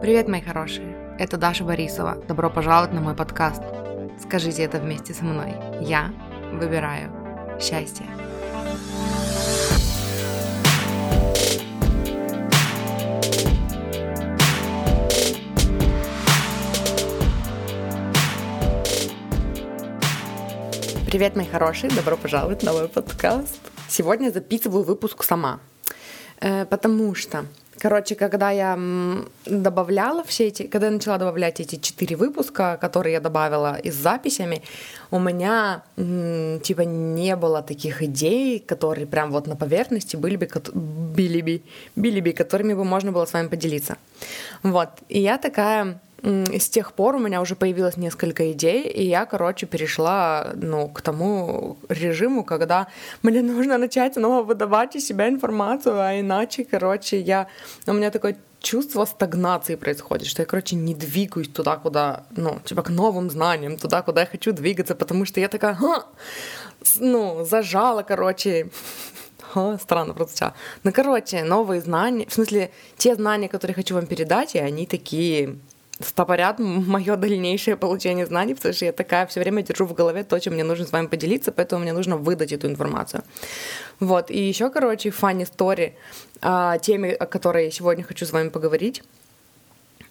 Привет, мои хорошие! Это Даша Борисова. Добро пожаловать на мой подкаст. Скажите это вместе со мной. Я выбираю счастье. Привет, мои хорошие! Добро пожаловать на мой подкаст. Сегодня записываю выпуск сама, э, потому что Короче, когда я добавляла все эти, когда я начала добавлять эти четыре выпуска, которые я добавила и с записями, у меня типа не было таких идей, которые прям вот на поверхности были бы, были бы, были бы, которыми бы можно было с вами поделиться. Вот. И я такая с тех пор у меня уже появилось несколько идей, и я, короче, перешла ну, к тому режиму, когда мне нужно начать снова выдавать из себя информацию, а иначе, короче, я... У меня такое чувство стагнации происходит, что я, короче, не двигаюсь туда, куда, ну, типа к новым знаниям, туда, куда я хочу двигаться, потому что я такая, Ха! ну, зажала, короче, Ха, странно прозвучало. Ну, короче, новые знания, в смысле, те знания, которые хочу вам передать, и они такие стопорят мое дальнейшее получение знаний, потому что я такая все время держу в голове то, чем мне нужно с вами поделиться, поэтому мне нужно выдать эту информацию. Вот, и еще, короче, funny story о теме, о которой я сегодня хочу с вами поговорить.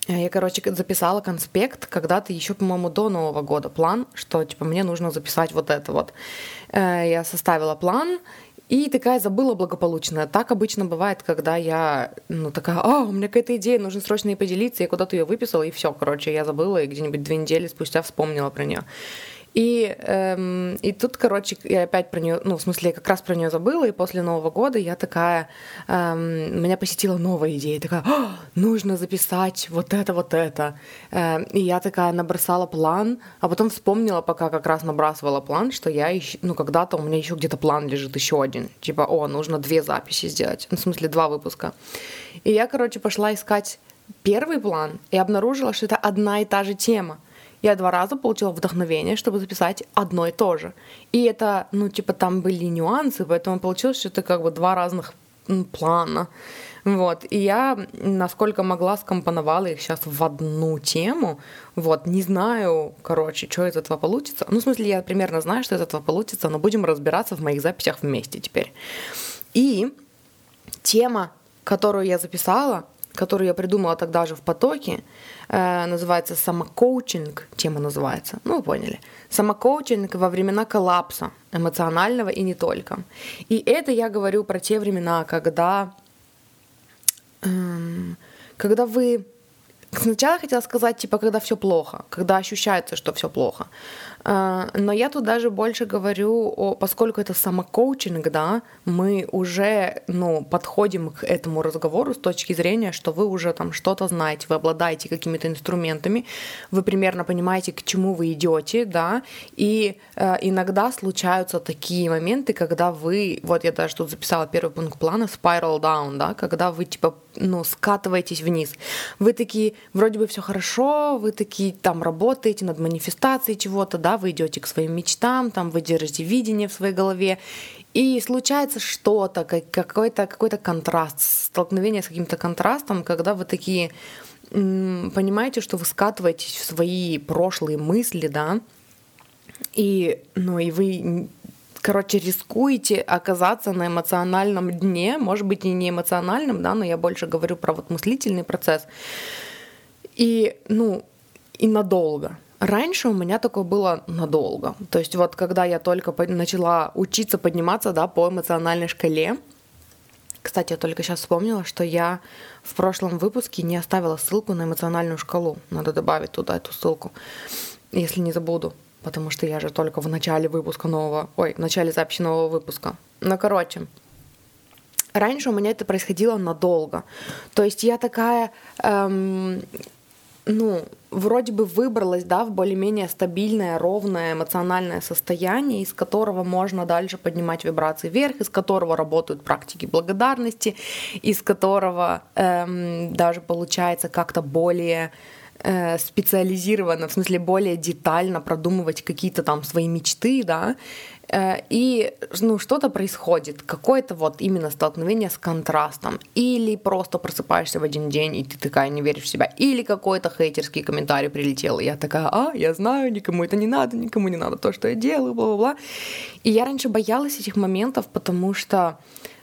Я, короче, записала конспект когда-то еще, по-моему, до Нового года план, что, типа, мне нужно записать вот это вот. Э, я составила план, и такая забыла благополучно. Так обычно бывает, когда я, ну, такая, а, у меня какая-то идея, нужно срочно ей поделиться, я куда-то ее выписала, и все, короче, я забыла, и где-нибудь две недели спустя вспомнила про нее. И, эм, и тут, короче, я опять про нее, ну, в смысле, я как раз про нее забыла, и после Нового года я такая, эм, меня посетила новая идея, такая, нужно записать вот это, вот это. Эм, и я такая набросала план, а потом вспомнила, пока как раз набрасывала план, что я еще, ну, когда-то у меня еще где-то план лежит еще один. Типа, о, нужно две записи сделать, ну, в смысле, два выпуска. И я, короче, пошла искать первый план и обнаружила, что это одна и та же тема я два раза получила вдохновение, чтобы записать одно и то же. И это, ну, типа, там были нюансы, поэтому получилось, что это как бы два разных плана. Вот. И я, насколько могла, скомпоновала их сейчас в одну тему. Вот. Не знаю, короче, что из этого получится. Ну, в смысле, я примерно знаю, что из этого получится, но будем разбираться в моих записях вместе теперь. И тема, которую я записала, которую я придумала тогда же в потоке, э, называется самокоучинг, тема называется, ну вы поняли, самокоучинг во времена коллапса эмоционального и не только. И это я говорю про те времена, когда, э, когда вы Сначала хотела сказать, типа, когда все плохо, когда ощущается, что все плохо. А, но я тут даже больше говорю, о, поскольку это самокоучинг, да, мы уже ну, подходим к этому разговору с точки зрения, что вы уже там что-то знаете, вы обладаете какими-то инструментами, вы примерно понимаете, к чему вы идете, да, и э, иногда случаются такие моменты, когда вы, вот я даже тут записала первый пункт плана, spiral down, да, когда вы типа ну, скатываетесь вниз. Вы такие, вроде бы все хорошо, вы такие там работаете над манифестацией чего-то, да, вы идете к своим мечтам, там вы держите видение в своей голове, и случается что-то, какой-то какой контраст, столкновение с каким-то контрастом, когда вы такие понимаете, что вы скатываетесь в свои прошлые мысли, да, и, ну, и вы короче, рискуете оказаться на эмоциональном дне, может быть, и не эмоциональном, да, но я больше говорю про вот мыслительный процесс. И, ну, и надолго. Раньше у меня такое было надолго. То есть вот когда я только начала учиться подниматься, да, по эмоциональной шкале, кстати, я только сейчас вспомнила, что я в прошлом выпуске не оставила ссылку на эмоциональную шкалу. Надо добавить туда эту ссылку, если не забуду потому что я же только в начале выпуска нового, ой, в начале записи нового выпуска. Ну, короче, раньше у меня это происходило надолго. То есть я такая, эм, ну, вроде бы выбралась, да, в более-менее стабильное, ровное эмоциональное состояние, из которого можно дальше поднимать вибрации вверх, из которого работают практики благодарности, из которого эм, даже получается как-то более э, специализированно, в смысле более детально продумывать какие-то там свои мечты, да, Э, и ну, что-то происходит, какое-то вот именно столкновение с контрастом. Или просто просыпаешься в один день, и ты такая не веришь в себя. Или какой-то хейтерский комментарий прилетел, и я такая, а, я знаю, никому это не надо, никому не надо то, что я делаю, бла-бла-бла. И я раньше боялась этих моментов, потому что,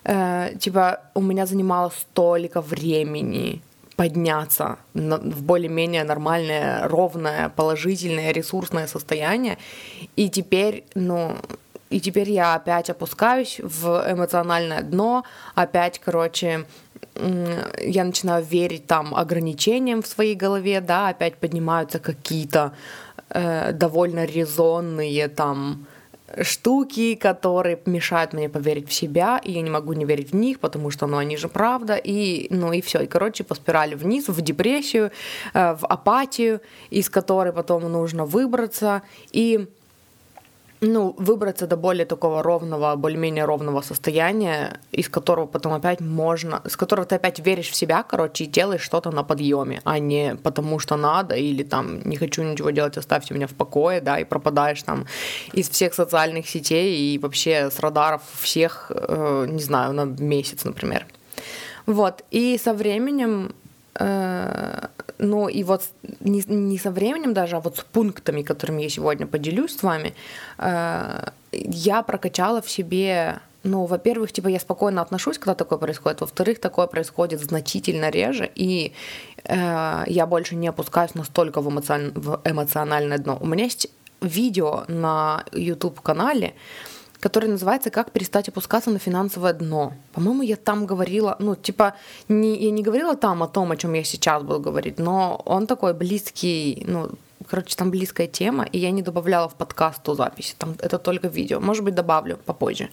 э, типа, у меня занимало столько времени подняться в более-менее нормальное, ровное, положительное, ресурсное состояние. И теперь, ну, и теперь я опять опускаюсь в эмоциональное дно, опять, короче, я начинаю верить там ограничениям в своей голове, да, опять поднимаются какие-то э, довольно резонные там штуки, которые мешают мне поверить в себя, и я не могу не верить в них, потому что, ну, они же правда, и, ну, и все, и, короче, по спирали вниз, в депрессию, э, в апатию, из которой потом нужно выбраться, и ну, выбраться до более такого ровного, более-менее ровного состояния, из которого потом опять можно, с которого ты опять веришь в себя, короче, и делаешь что-то на подъеме, а не потому что надо, или там не хочу ничего делать, оставьте меня в покое, да, и пропадаешь там из всех социальных сетей и вообще с радаров всех, э, не знаю, на месяц, например. Вот, и со временем Э, ну и вот не, не со временем даже, а вот с пунктами, которыми я сегодня поделюсь с вами, э, я прокачала в себе ну, во-первых, типа я спокойно отношусь, когда такое происходит. Во-вторых, такое происходит значительно реже, и э, я больше не опускаюсь настолько в, эмоцион... в эмоциональное дно. У меня есть видео на YouTube канале, который называется «Как перестать опускаться на финансовое дно». По-моему, я там говорила, ну, типа, не, я не говорила там о том, о чем я сейчас буду говорить, но он такой близкий, ну, короче, там близкая тема, и я не добавляла в подкаст ту запись, там это только видео. Может быть, добавлю попозже.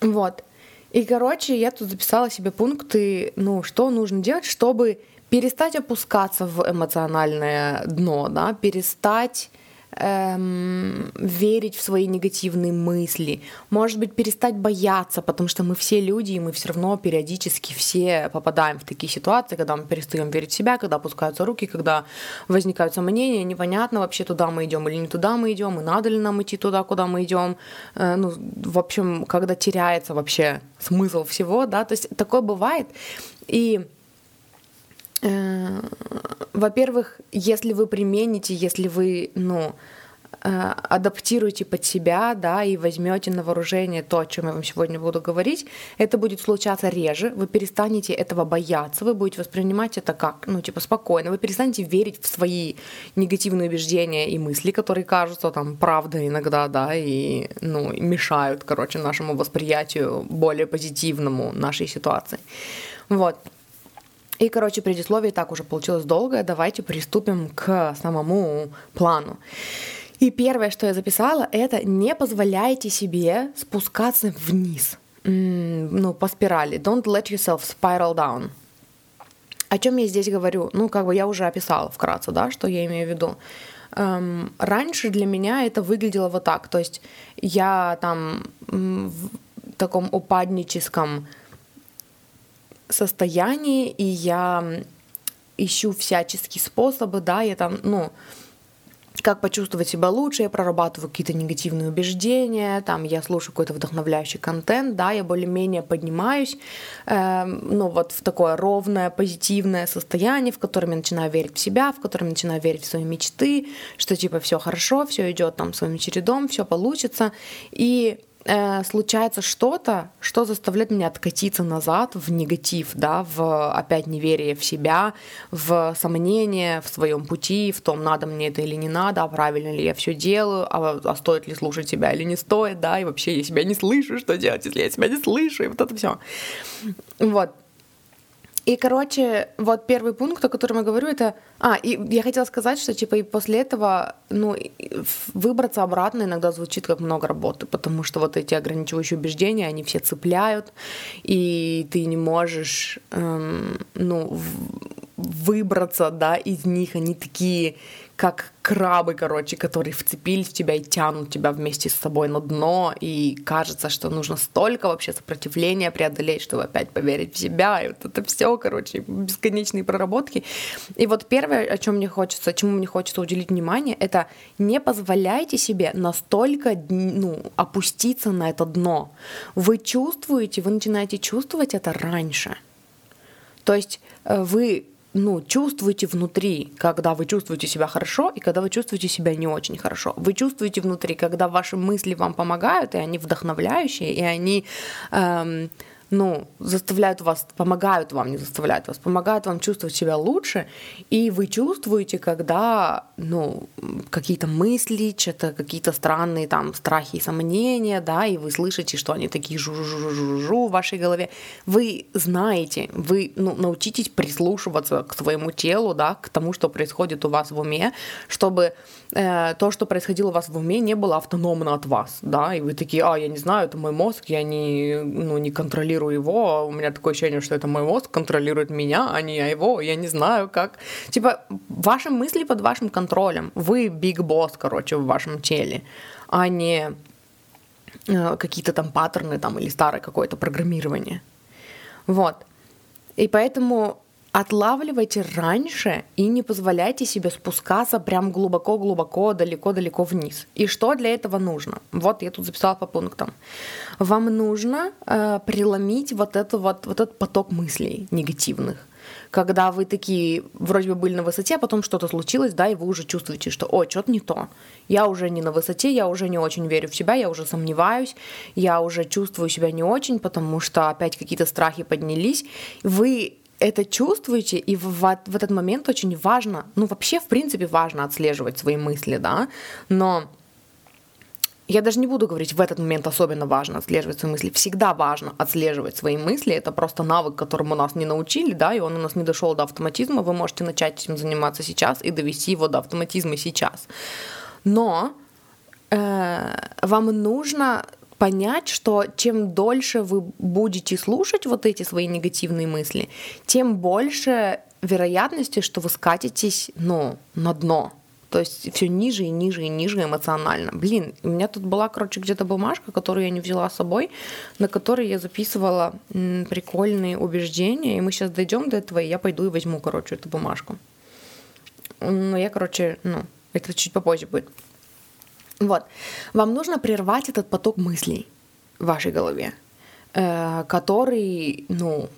Вот. И, короче, я тут записала себе пункты, ну, что нужно делать, чтобы перестать опускаться в эмоциональное дно, да, перестать эм, верить в свои негативные мысли, может быть, перестать бояться, потому что мы все люди, и мы все равно периодически все попадаем в такие ситуации, когда мы перестаем верить в себя, когда опускаются руки, когда возникают сомнения, непонятно вообще, туда мы идем или не туда мы идем, и надо ли нам идти туда, куда мы идем. Э, ну, в общем, когда теряется вообще смысл всего, да, то есть такое бывает. И во-первых, если вы примените, если вы, ну, э, адаптируете под себя, да, и возьмете на вооружение то, о чем я вам сегодня буду говорить, это будет случаться реже, вы перестанете этого бояться, вы будете воспринимать это как, ну, типа, спокойно, вы перестанете верить в свои негативные убеждения и мысли, которые кажутся там правдой иногда, да, и, ну, мешают, короче, нашему восприятию более позитивному нашей ситуации. Вот. И, короче, предисловие так уже получилось долгое. Давайте приступим к самому плану. И первое, что я записала, это не позволяйте себе спускаться вниз, ну, по спирали. Don't let yourself spiral down. О чем я здесь говорю? Ну, как бы я уже описала вкратце, да, что я имею в виду. Эм, раньше для меня это выглядело вот так. То есть я там в таком упадническом состоянии, и я ищу всяческие способы, да, я там, ну, как почувствовать себя лучше, я прорабатываю какие-то негативные убеждения, там я слушаю какой-то вдохновляющий контент, да, я более-менее поднимаюсь, э, ну вот в такое ровное, позитивное состояние, в котором я начинаю верить в себя, в котором я начинаю верить в свои мечты, что типа все хорошо, все идет там своим чередом, все получится, и э, случается что-то, что заставляет меня откатиться назад в негатив, да, в опять неверие в себя, в сомнение в своем пути, в том, надо мне это или не надо, а правильно ли я все делаю, а, а стоит ли слушать себя или не стоит, да, и вообще я себя не слышу, что делать, если я себя не слышу, и вот это все. Вот. И, короче, вот первый пункт, о котором я говорю, это... А, и я хотела сказать, что, типа, и после этого, ну, выбраться обратно иногда звучит как много работы, потому что вот эти ограничивающие убеждения, они все цепляют, и ты не можешь, эм, ну, выбраться, да, из них, они такие как крабы, короче, которые вцепились в тебя и тянут тебя вместе с собой на дно, и кажется, что нужно столько вообще сопротивления преодолеть, чтобы опять поверить в себя, и вот это все, короче, бесконечные проработки. И вот первое, о чем мне хочется, чему мне хочется уделить внимание, это не позволяйте себе настолько ну, опуститься на это дно. Вы чувствуете, вы начинаете чувствовать это раньше. То есть э, вы ну, чувствуете внутри, когда вы чувствуете себя хорошо и когда вы чувствуете себя не очень хорошо. Вы чувствуете внутри, когда ваши мысли вам помогают, и они вдохновляющие, и они эм, ну, заставляют вас, помогают вам, не заставляют вас, помогают вам чувствовать себя лучше, и вы чувствуете, когда, ну, какие-то мысли, что-то, какие-то странные там страхи и сомнения, да, и вы слышите, что они такие жу-жу-жу-жу в вашей голове, вы знаете, вы, ну, научитесь прислушиваться к своему телу, да, к тому, что происходит у вас в уме, чтобы э, то, что происходило у вас в уме, не было автономно от вас, да, и вы такие, а, я не знаю, это мой мозг, я не, ну, не контролирую его, а у меня такое ощущение, что это мой мозг контролирует меня, а не я его, я не знаю, как. Типа, ваши мысли под вашим контролем, вы биг босс, короче, в вашем теле, а не э, какие-то там паттерны там или старое какое-то программирование. Вот. И поэтому отлавливайте раньше и не позволяйте себе спускаться прям глубоко-глубоко, далеко-далеко вниз. И что для этого нужно? Вот я тут записала по пунктам. Вам нужно э, преломить вот, это, вот, вот этот поток мыслей негативных когда вы такие вроде бы были на высоте, а потом что-то случилось, да, и вы уже чувствуете, что, о, что-то не то. Я уже не на высоте, я уже не очень верю в себя, я уже сомневаюсь, я уже чувствую себя не очень, потому что опять какие-то страхи поднялись. Вы это чувствуете, и в, в, в этот момент очень важно, ну вообще в принципе важно отслеживать свои мысли, да, но я даже не буду говорить, в этот момент особенно важно отслеживать свои мысли. Всегда важно отслеживать свои мысли. Это просто навык, которому нас не научили, да, и он у нас не дошел до автоматизма. Вы можете начать этим заниматься сейчас и довести его до автоматизма сейчас. Но э, вам нужно понять, что чем дольше вы будете слушать вот эти свои негативные мысли, тем больше вероятности, что вы скатитесь, ну, на дно. То есть все ниже и ниже и ниже эмоционально. Блин, у меня тут была, короче, где-то бумажка, которую я не взяла с собой, на которой я записывала прикольные убеждения, и мы сейчас дойдем до этого, и я пойду и возьму, короче, эту бумажку. Но я, короче, ну, это чуть попозже будет. Вот. Вам нужно прервать этот поток мыслей в вашей голове, э, который, ну,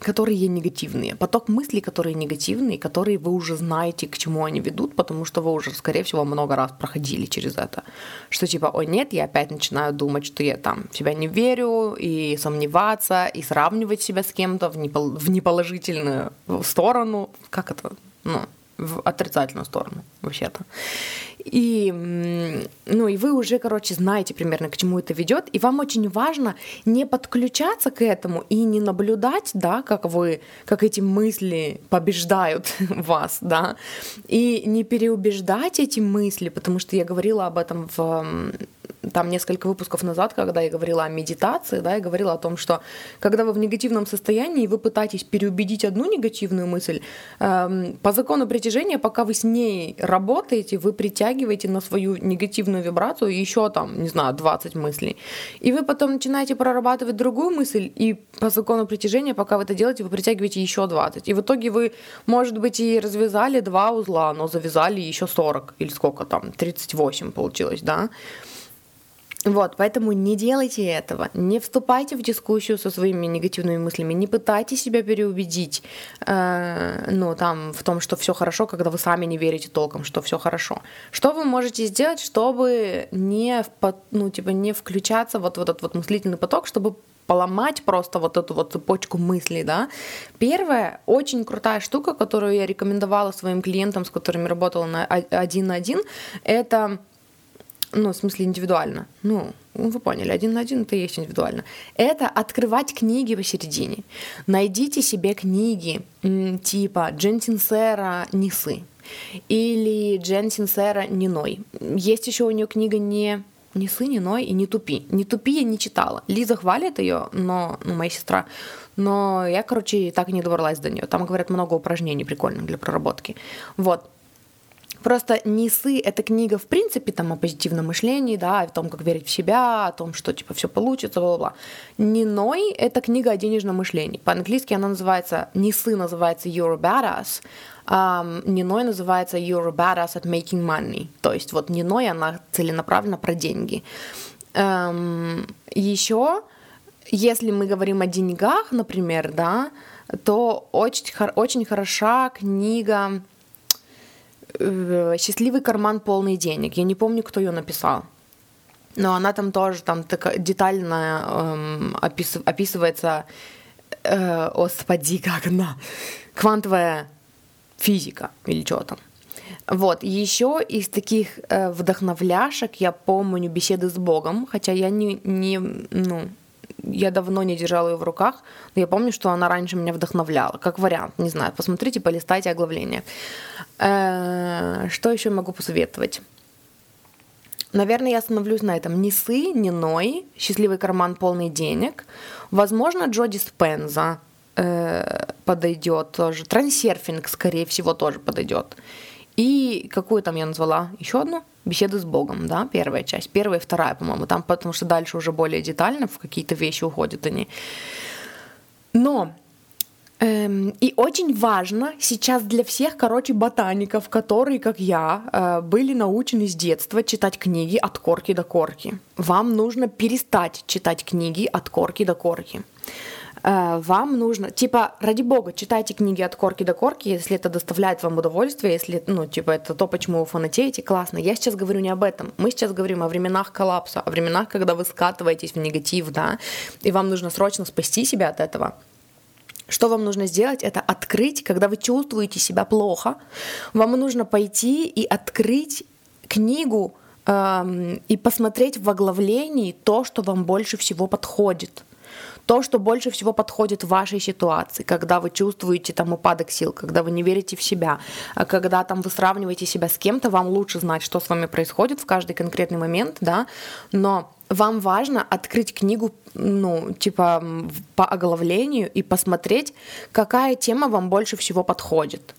которые негативные. Поток мыслей, которые негативные, которые вы уже знаете, к чему они ведут, потому что вы уже, скорее всего, много раз проходили через это. Что типа, ой, нет, я опять начинаю думать, что я там в себя не верю, и сомневаться, и сравнивать себя с кем-то в, непол- в неположительную сторону. Как это? Ну, в отрицательную сторону, вообще-то. И, ну, и вы уже, короче, знаете примерно, к чему это ведет. И вам очень важно не подключаться к этому и не наблюдать, да, как вы, как эти мысли побеждают вас, да, и не переубеждать эти мысли, потому что я говорила об этом в там несколько выпусков назад, когда я говорила о медитации, да, я говорила о том, что когда вы в негативном состоянии, вы пытаетесь переубедить одну негативную мысль, эм, по закону притяжения, пока вы с ней работаете, вы притягиваете на свою негативную вибрацию еще там, не знаю, 20 мыслей. И вы потом начинаете прорабатывать другую мысль, и по закону притяжения, пока вы это делаете, вы притягиваете еще 20. И в итоге вы, может быть, и развязали два узла, но завязали еще 40 или сколько там, 38 получилось, да. Вот, поэтому не делайте этого, не вступайте в дискуссию со своими негативными мыслями, не пытайтесь себя переубедить, э, ну, там, в том, что все хорошо, когда вы сами не верите толком, что все хорошо. Что вы можете сделать, чтобы не, ну, типа, не включаться вот в этот вот мыслительный поток, чтобы поломать просто вот эту вот цепочку мыслей, да. Первая очень крутая штука, которую я рекомендовала своим клиентам, с которыми работала на один на один, это ну, в смысле индивидуально. Ну, вы поняли, один на один это есть индивидуально. Это открывать книги посередине. Найдите себе книги типа Джен Синсера «Несы» или Джен Синсера «Ниной». Есть еще у нее книга не не сы, не ной и не тупи. Не тупи я не читала. Лиза хвалит ее, но, ну, моя сестра, но я, короче, так и не добралась до нее. Там, говорят, много упражнений прикольных для проработки. Вот. Просто «Несы» — это книга, в принципе, там, о позитивном мышлении, да, о том, как верить в себя, о том, что, типа, все получится, бла-бла-бла. «Ниной» — это книга о денежном мышлении. По-английски она называется, «Несы» называется «You're a badass», Um, Ниной называется You're a badass at making money. То есть вот Ниной, она целенаправленно про деньги. Um, еще, если мы говорим о деньгах, например, да, то очень, очень хороша книга «Счастливый карман полный денег». Я не помню, кто ее написал. Но она там тоже там так детально эм, опис, описывается, э, господи, как она, квантовая физика или что там. Вот, еще из таких э, вдохновляшек я помню беседы с Богом, хотя я не, не, ну, я давно не держала ее в руках, но я помню, что она раньше меня вдохновляла, как вариант, не знаю, посмотрите, полистайте оглавление. Э, что еще могу посоветовать? Наверное, я остановлюсь на этом. Не сы, не ной, счастливый карман полный денег. Возможно, Джоди Спенза, э, подойдет тоже. Трансерфинг, скорее всего, тоже подойдет. И какую там я назвала? Еще одну? Беседы с Богом, да, первая часть. Первая и вторая, по-моему. Там, потому что дальше уже более детально в какие-то вещи уходят они. Но Эм, и очень важно сейчас для всех, короче, ботаников, которые, как я, э, были научены с детства читать книги от корки до корки. Вам нужно перестать читать книги от корки до корки. Э, вам нужно, типа, ради бога, читайте книги от корки до корки, если это доставляет вам удовольствие, если, ну, типа, это то, почему вы фанатеете, классно. Я сейчас говорю не об этом. Мы сейчас говорим о временах коллапса, о временах, когда вы скатываетесь в негатив, да, и вам нужно срочно спасти себя от этого. Что вам нужно сделать? Это открыть, когда вы чувствуете себя плохо, вам нужно пойти и открыть книгу эм, и посмотреть в оглавлении то, что вам больше всего подходит то, что больше всего подходит вашей ситуации, когда вы чувствуете там упадок сил, когда вы не верите в себя, а когда там вы сравниваете себя с кем-то, вам лучше знать, что с вами происходит в каждый конкретный момент, да, но вам важно открыть книгу, ну, типа, по оглавлению и посмотреть, какая тема вам больше всего подходит.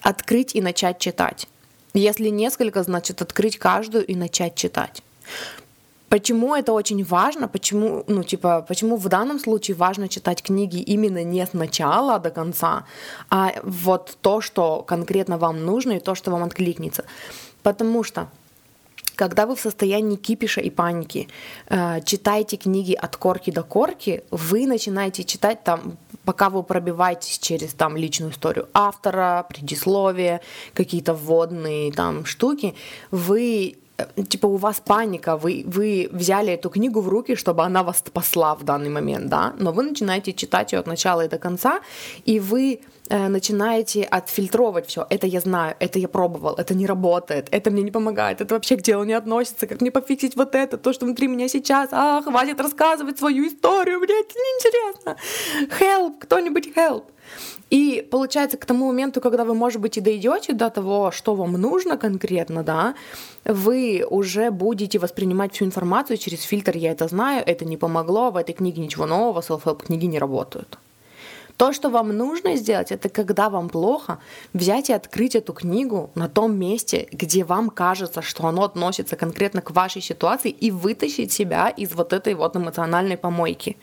Открыть и начать читать. Если несколько, значит, открыть каждую и начать читать. Почему это очень важно? Почему, ну, типа, почему в данном случае важно читать книги именно не с начала до конца, а вот то, что конкретно вам нужно и то, что вам откликнется? Потому что когда вы в состоянии кипиша и паники э, читаете книги от корки до корки, вы начинаете читать там, пока вы пробиваетесь через там личную историю автора, предисловие, какие-то вводные там штуки, вы типа у вас паника, вы, вы взяли эту книгу в руки, чтобы она вас спасла в данный момент, да, но вы начинаете читать ее от начала и до конца, и вы э, начинаете отфильтровать все. Это я знаю, это я пробовал, это не работает, это мне не помогает, это вообще к делу не относится, как мне пофиксить вот это, то, что внутри меня сейчас, а, хватит рассказывать свою историю, мне это неинтересно. Help, кто-нибудь help. И получается, к тому моменту, когда вы, может быть, и дойдете до того, что вам нужно конкретно, да, вы уже будете воспринимать всю информацию через фильтр «я это знаю», «это не помогло», «в этой книге ничего нового», «self-help книги не работают». То, что вам нужно сделать, это когда вам плохо, взять и открыть эту книгу на том месте, где вам кажется, что оно относится конкретно к вашей ситуации, и вытащить себя из вот этой вот эмоциональной помойки.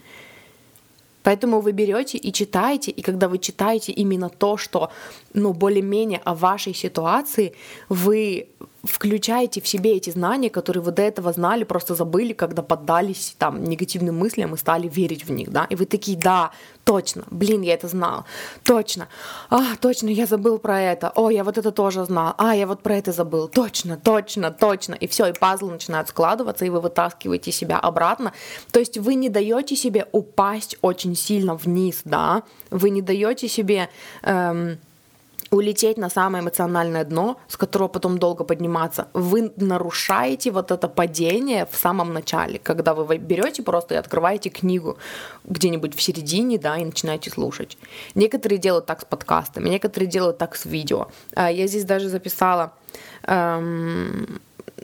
Поэтому вы берете и читаете, и когда вы читаете именно то, что ну, более-менее о вашей ситуации, вы включаете в себе эти знания, которые вы до этого знали, просто забыли, когда поддались там негативным мыслям и стали верить в них, да, и вы такие, да, точно, блин, я это знал, точно, а, точно, я забыл про это, о, я вот это тоже знал, а, я вот про это забыл, точно, точно, точно, и все, и пазлы начинают складываться, и вы вытаскиваете себя обратно, то есть вы не даете себе упасть очень сильно вниз, да, вы не даете себе эм, улететь на самое эмоциональное дно, с которого потом долго подниматься, вы нарушаете вот это падение в самом начале, когда вы берете просто и открываете книгу где-нибудь в середине, да, и начинаете слушать. Некоторые делают так с подкастами, некоторые делают так с видео. А, я здесь даже записала эм,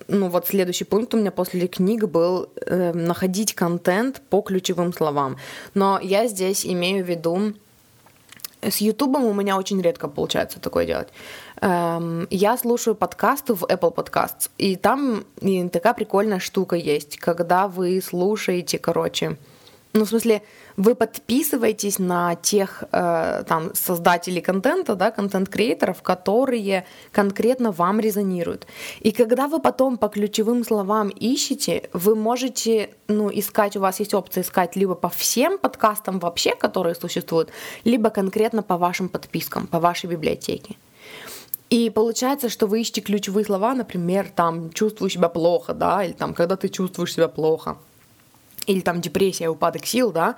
ну вот следующий пункт у меня после книг был э, находить контент по ключевым словам. Но я здесь имею в виду с Ютубом у меня очень редко получается такое делать. Эм, я слушаю подкасты в Apple Podcasts, и там такая прикольная штука есть, когда вы слушаете, короче, ну, в смысле, вы подписываетесь на тех э, там создателей контента, да, контент-креаторов, которые конкретно вам резонируют. И когда вы потом по ключевым словам ищете, вы можете, ну, искать, у вас есть опция искать либо по всем подкастам вообще, которые существуют, либо конкретно по вашим подпискам, по вашей библиотеке. И получается, что вы ищете ключевые слова, например, там «чувствую себя плохо», да, или там «когда ты чувствуешь себя плохо» или там депрессия, упадок сил, да,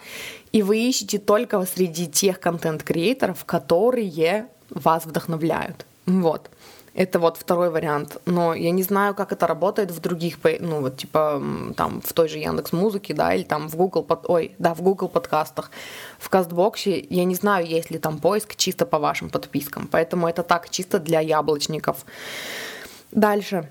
и вы ищете только среди тех контент-креаторов, которые вас вдохновляют. Вот. Это вот второй вариант. Но я не знаю, как это работает в других, ну вот типа там в той же Яндекс Музыке, да, или там в Google, под, ой, да, в Google подкастах, в Кастбоксе. Я не знаю, есть ли там поиск чисто по вашим подпискам. Поэтому это так чисто для яблочников. Дальше.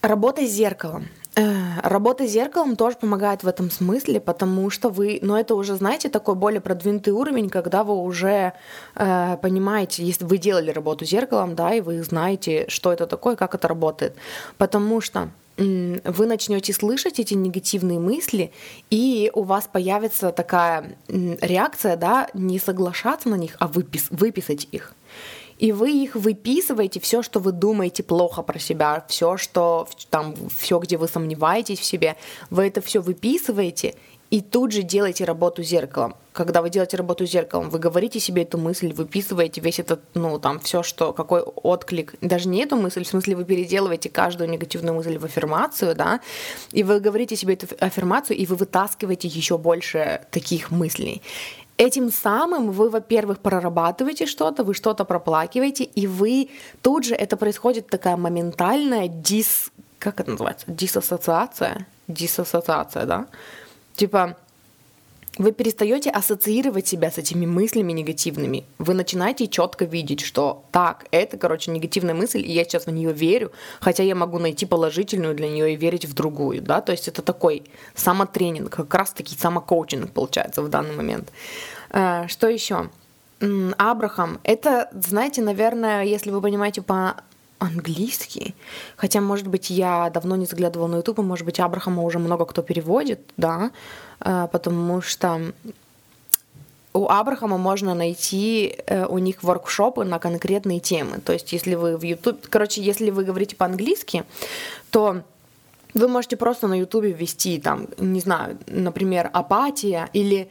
Работа с зеркалом. Э, работа с зеркалом тоже помогает в этом смысле, потому что вы, но ну, это уже, знаете, такой более продвинутый уровень, когда вы уже э, понимаете, если вы делали работу с зеркалом, да, и вы знаете, что это такое, как это работает. Потому что вы начнете слышать эти негативные мысли, и у вас появится такая реакция, да, не соглашаться на них, а выпис выписать их и вы их выписываете, все, что вы думаете плохо про себя, все, что там, все, где вы сомневаетесь в себе, вы это все выписываете и тут же делаете работу зеркалом. Когда вы делаете работу зеркалом, вы говорите себе эту мысль, выписываете весь этот, ну, там, все, что, какой отклик, даже не эту мысль, в смысле вы переделываете каждую негативную мысль в аффирмацию, да, и вы говорите себе эту аффирмацию, и вы вытаскиваете еще больше таких мыслей. Этим самым вы, во-первых, прорабатываете что-то, вы что-то проплакиваете, и вы тут же, это происходит такая моментальная дис... Как это называется? Диссоциация? Диссоциация, да? Типа, вы перестаете ассоциировать себя с этими мыслями негативными. Вы начинаете четко видеть, что так, это, короче, негативная мысль, и я сейчас в нее верю, хотя я могу найти положительную для нее и верить в другую, да, то есть это такой самотренинг, как раз таки самокоучинг получается в данный момент. Э, что еще? Абрахам, это, знаете, наверное, если вы понимаете по английский. Хотя, может быть, я давно не заглядывала на YouTube, может быть, Абрахама уже много кто переводит, да, потому что у Абрахама можно найти э, у них воркшопы на конкретные темы. То есть, если вы в YouTube, короче, если вы говорите по-английски, то вы можете просто на YouTube ввести там, не знаю, например, апатия или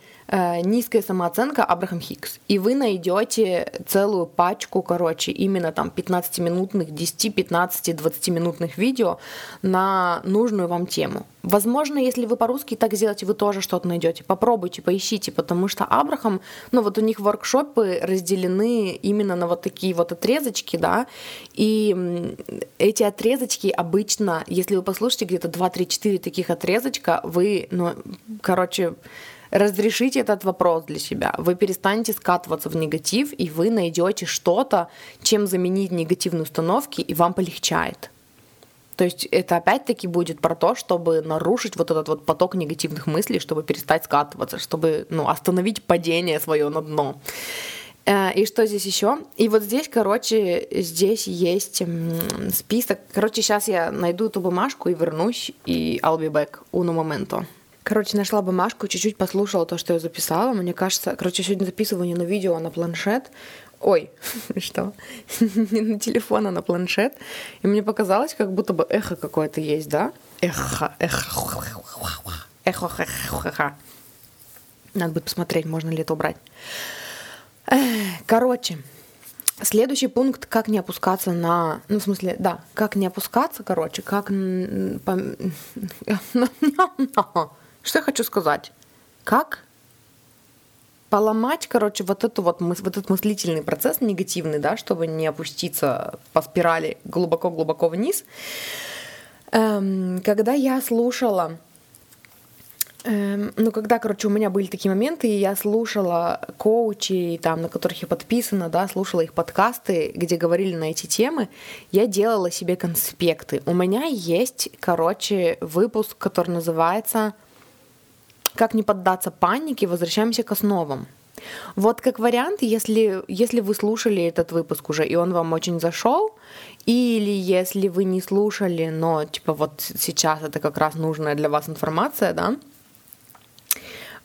низкая самооценка Абрахам Хикс. И вы найдете целую пачку, короче, именно там 15-минутных, 10, 15, 20-минутных видео на нужную вам тему. Возможно, если вы по-русски так сделаете, вы тоже что-то найдете. Попробуйте, поищите, потому что Абрахам, ну вот у них воркшопы разделены именно на вот такие вот отрезочки, да, и эти отрезочки обычно, если вы послушаете где-то 2, 3, 4 таких отрезочка, вы, ну, короче, разрешите этот вопрос для себя. Вы перестанете скатываться в негатив, и вы найдете что-то, чем заменить негативные установки, и вам полегчает. То есть это опять-таки будет про то, чтобы нарушить вот этот вот поток негативных мыслей, чтобы перестать скатываться, чтобы ну, остановить падение свое на дно. Э, и что здесь еще? И вот здесь, короче, здесь есть список. Короче, сейчас я найду эту бумажку и вернусь, и I'll be back uno momento. Короче, нашла бумажку, чуть-чуть послушала то, что я записала. Мне кажется, короче, сегодня записываю не на видео, а на планшет. Ой, что? не на телефон, а на планшет. И мне показалось, как будто бы эхо какое-то есть, да? Эхо, эхо, эхо, эхо, эхо. Надо будет посмотреть, можно ли это убрать. Короче, Следующий пункт, как не опускаться на... Ну, в смысле, да, как не опускаться, короче, как... Что я хочу сказать? Как поломать, короче, вот, эту вот, вот этот мыслительный процесс негативный, да, чтобы не опуститься по спирали глубоко-глубоко вниз. Эм, когда я слушала Эм, ну, когда, короче, у меня были такие моменты, и я слушала коучей, там, на которых я подписана, да, слушала их подкасты, где говорили на эти темы, я делала себе конспекты. У меня есть, короче, выпуск, который называется «Как не поддаться панике, возвращаемся к основам». Вот как вариант, если, если вы слушали этот выпуск уже, и он вам очень зашел, или если вы не слушали, но типа вот сейчас это как раз нужная для вас информация, да,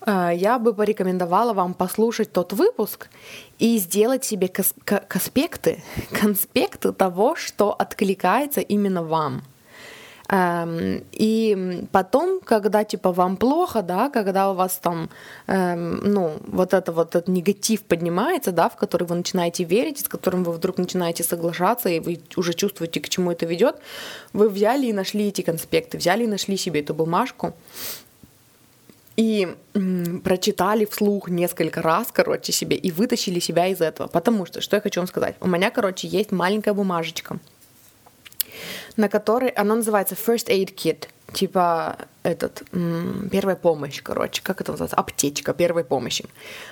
Э, я бы порекомендовала вам послушать тот выпуск и сделать себе конспекты, конспекты того, что откликается именно вам. Эм, и потом, когда типа вам плохо, да, когда у вас там, эм, ну, вот это вот этот негатив поднимается, да, в который вы начинаете верить, с которым вы вдруг начинаете соглашаться, и вы уже чувствуете, к чему это ведет, вы взяли и нашли эти конспекты, взяли и нашли себе эту бумажку, и м, прочитали вслух несколько раз, короче, себе и вытащили себя из этого. Потому что, что я хочу вам сказать, у меня, короче, есть маленькая бумажечка, на которой, она называется First Aid Kit, типа этот, первая помощь, короче, как это называется, аптечка первой помощи.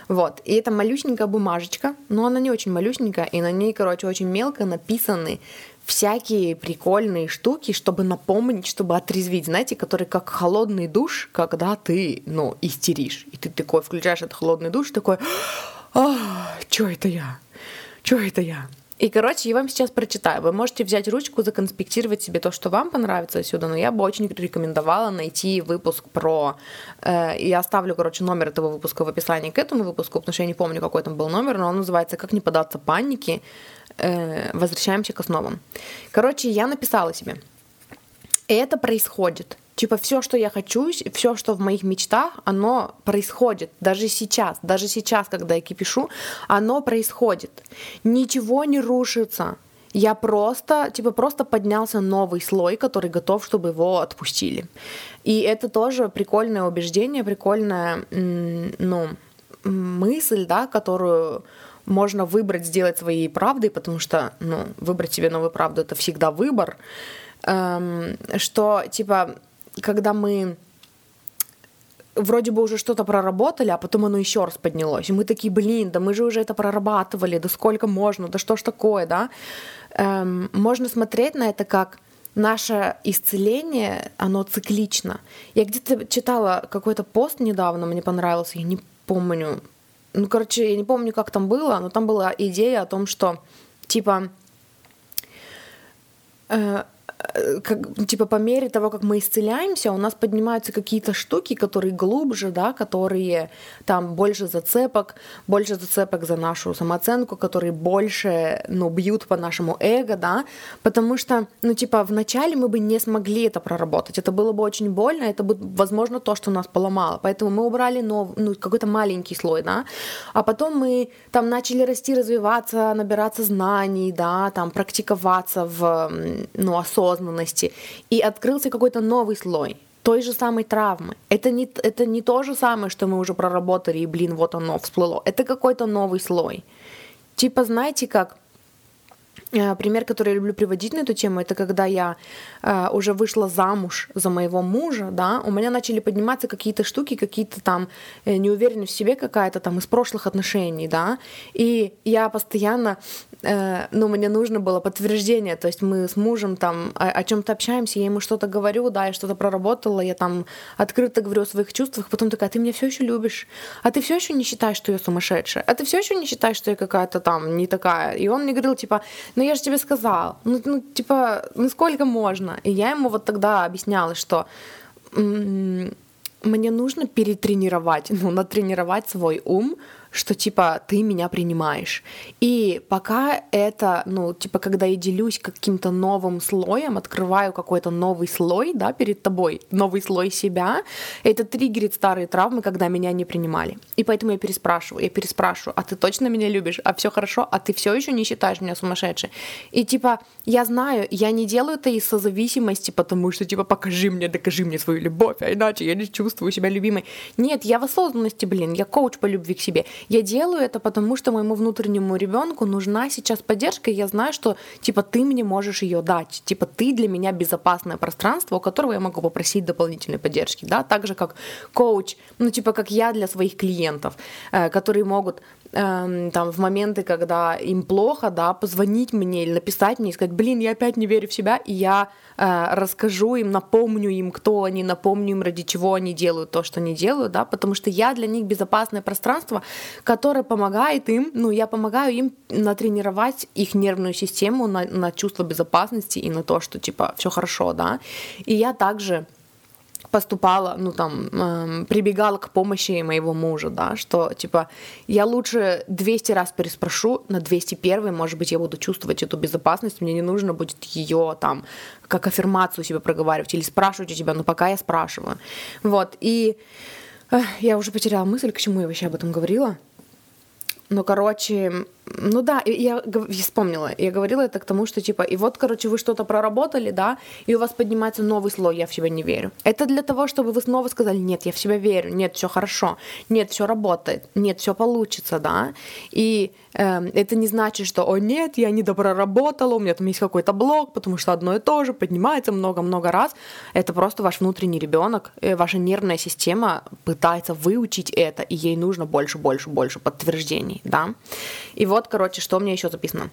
Вот, и это малюсенькая бумажечка, но она не очень малюсенькая, и на ней, короче, очень мелко написаны всякие прикольные штуки, чтобы напомнить, чтобы отрезвить, знаете, которые как холодный душ, когда ты, ну, истеришь. И ты такой включаешь этот холодный душ, такой, а, что это я? Что это я? И, короче, я вам сейчас прочитаю. Вы можете взять ручку, законспектировать себе то, что вам понравится отсюда, но я бы очень рекомендовала найти выпуск про... Э, я оставлю, короче, номер этого выпуска в описании к этому выпуску, потому что я не помню, какой там был номер, но он называется «Как не податься панике э, возвращаемся к основам. Короче, я написала себе. Это происходит. Типа все, что я хочу, все, что в моих мечтах, оно происходит. Даже сейчас, даже сейчас, когда я кипишу, оно происходит. Ничего не рушится. Я просто, типа, просто поднялся новый слой, который готов, чтобы его отпустили. И это тоже прикольное убеждение, прикольная, ну, мысль, да, которую можно выбрать сделать своей правдой, потому что, ну, выбрать себе новую правду это всегда выбор, эм, что, типа, когда мы вроде бы уже что-то проработали, а потом оно еще раз поднялось. И мы такие, блин, да мы же уже это прорабатывали, да сколько можно, да что ж такое, да? Эм, можно смотреть на это как наше исцеление, оно циклично. Я где-то читала какой-то пост недавно, мне понравился, я не помню, ну, короче, я не помню, как там было, но там была идея о том, что, типа, э, как, типа по мере того, как мы исцеляемся, у нас поднимаются какие-то штуки, которые глубже, да, которые там больше зацепок, больше зацепок за нашу самооценку, которые больше, ну, бьют по нашему эго, да, потому что, ну, типа, вначале мы бы не смогли это проработать, это было бы очень больно, это бы, возможно, то, что нас поломало, поэтому мы убрали нов, ну, какой-то маленький слой, да, а потом мы там начали расти, развиваться, набираться знаний, да, там, практиковаться в, ну, осознанности, осознанности, и открылся какой-то новый слой той же самой травмы. Это не, это не то же самое, что мы уже проработали, и, блин, вот оно всплыло. Это какой-то новый слой. Типа, знаете, как пример, который я люблю приводить на эту тему, это когда я э, уже вышла замуж за моего мужа, да, у меня начали подниматься какие-то штуки, какие-то там э, неуверенность в себе какая-то там из прошлых отношений, да, и я постоянно, э, ну, мне нужно было подтверждение, то есть мы с мужем там о, о чем-то общаемся, я ему что-то говорю, да, я что-то проработала, я там открыто говорю о своих чувствах, потом такая, ты меня все еще любишь, а ты все еще не считаешь, что я сумасшедшая, а ты все еще не считаешь, что я какая-то там не такая, и он мне говорил, типа, ну я же тебе сказал, ну, ну типа, ну сколько можно? И я ему вот тогда объясняла, что мне нужно перетренировать, ну, натренировать свой ум, что типа ты меня принимаешь. И пока это, ну, типа, когда я делюсь каким-то новым слоем, открываю какой-то новый слой, да, перед тобой, новый слой себя, это триггерит старые травмы, когда меня не принимали. И поэтому я переспрашиваю, я переспрашиваю, а ты точно меня любишь? А все хорошо? А ты все еще не считаешь меня сумасшедшей? И типа, я знаю, я не делаю это из созависимости, потому что, типа, покажи мне, докажи мне свою любовь, а иначе я не чувствую себя любимой. Нет, я в осознанности, блин, я коуч по любви к себе. Я делаю это, потому что моему внутреннему ребенку нужна сейчас поддержка, и я знаю, что типа ты мне можешь ее дать. Типа ты для меня безопасное пространство, у которого я могу попросить дополнительной поддержки. Да? Так же, как коуч, ну типа как я для своих клиентов, э, которые могут эм, там в моменты, когда им плохо, да, позвонить мне или написать мне и сказать, блин, я опять не верю в себя, и я э, расскажу им, напомню им, кто они, напомню им, ради чего они делают то, что они делают, да, потому что я для них безопасное пространство, которое помогает им, ну, я помогаю им натренировать их нервную систему на, на чувство безопасности и на то, что, типа, все хорошо, да, и я также поступала, ну там, э, прибегала к помощи моего мужа, да, что типа я лучше 200 раз переспрошу, на 201 может быть, я буду чувствовать эту безопасность, мне не нужно будет ее там как аффирмацию себе проговаривать или спрашивать у тебя, но пока я спрашиваю. Вот, и э, я уже потеряла мысль, к чему я вообще об этом говорила. Ну, короче, ну да, я, вспомнила. Я говорила это к тому, что типа, и вот, короче, вы что-то проработали, да, и у вас поднимается новый слой, я в себя не верю. Это для того, чтобы вы снова сказали, нет, я в себя верю, нет, все хорошо, нет, все работает, нет, все получится, да. И э, это не значит, что, о нет, я не допроработала, у меня там есть какой-то блок, потому что одно и то же поднимается много-много раз. Это просто ваш внутренний ребенок, э, ваша нервная система пытается выучить это, и ей нужно больше, больше, больше подтверждений, да. И вот, короче, что у меня еще записано.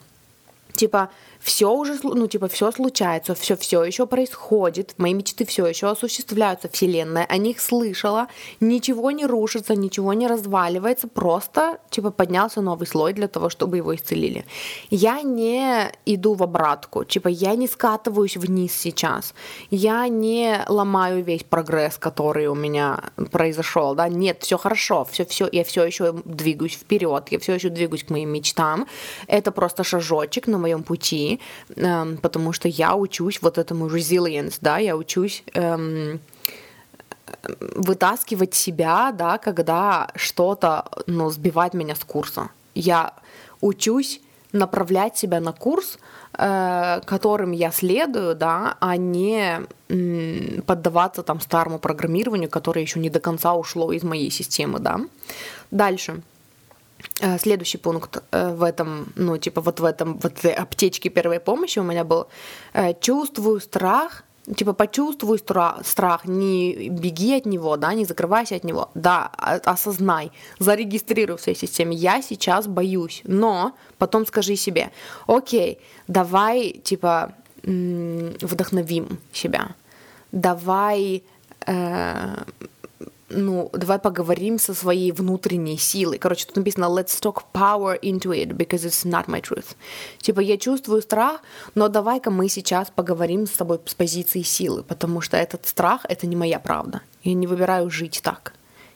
Типа, все уже, ну, типа, все случается, все, все еще происходит, мои мечты все еще осуществляются, Вселенная о них слышала, ничего не рушится, ничего не разваливается, просто, типа, поднялся новый слой для того, чтобы его исцелили. Я не иду в обратку, типа, я не скатываюсь вниз сейчас, я не ломаю весь прогресс, который у меня произошел, да, нет, все хорошо, все, все, я все еще двигаюсь вперед, я все еще двигаюсь к моим мечтам, это просто шажочек на моем пути, Эм, потому что я учусь вот этому resilience, да, я учусь эм, вытаскивать себя, да, когда что-то, ну, сбивает меня с курса. Я учусь направлять себя на курс, э, которым я следую, да, а не м, поддаваться там старому программированию, которое еще не до конца ушло из моей системы, да. Дальше. Э, следующий пункт э, в этом, ну, типа вот в этом, вот этой аптечке первой помощи у меня был э, «чувствую страх», типа почувствуй страх, страх, не беги от него, да, не закрывайся от него, да, осознай, зарегистрируй в своей системе, я сейчас боюсь, но потом скажи себе, окей, давай, типа, вдохновим себя, давай э, ну, давай поговорим со своей внутренней силой. Короче, тут написано let's talk power into it because it's not my truth. Типа, я чувствую страх, но давай-ка мы сейчас поговорим с тобой с позиции силы, потому что этот страх — это не моя правда. Я не выбираю жить так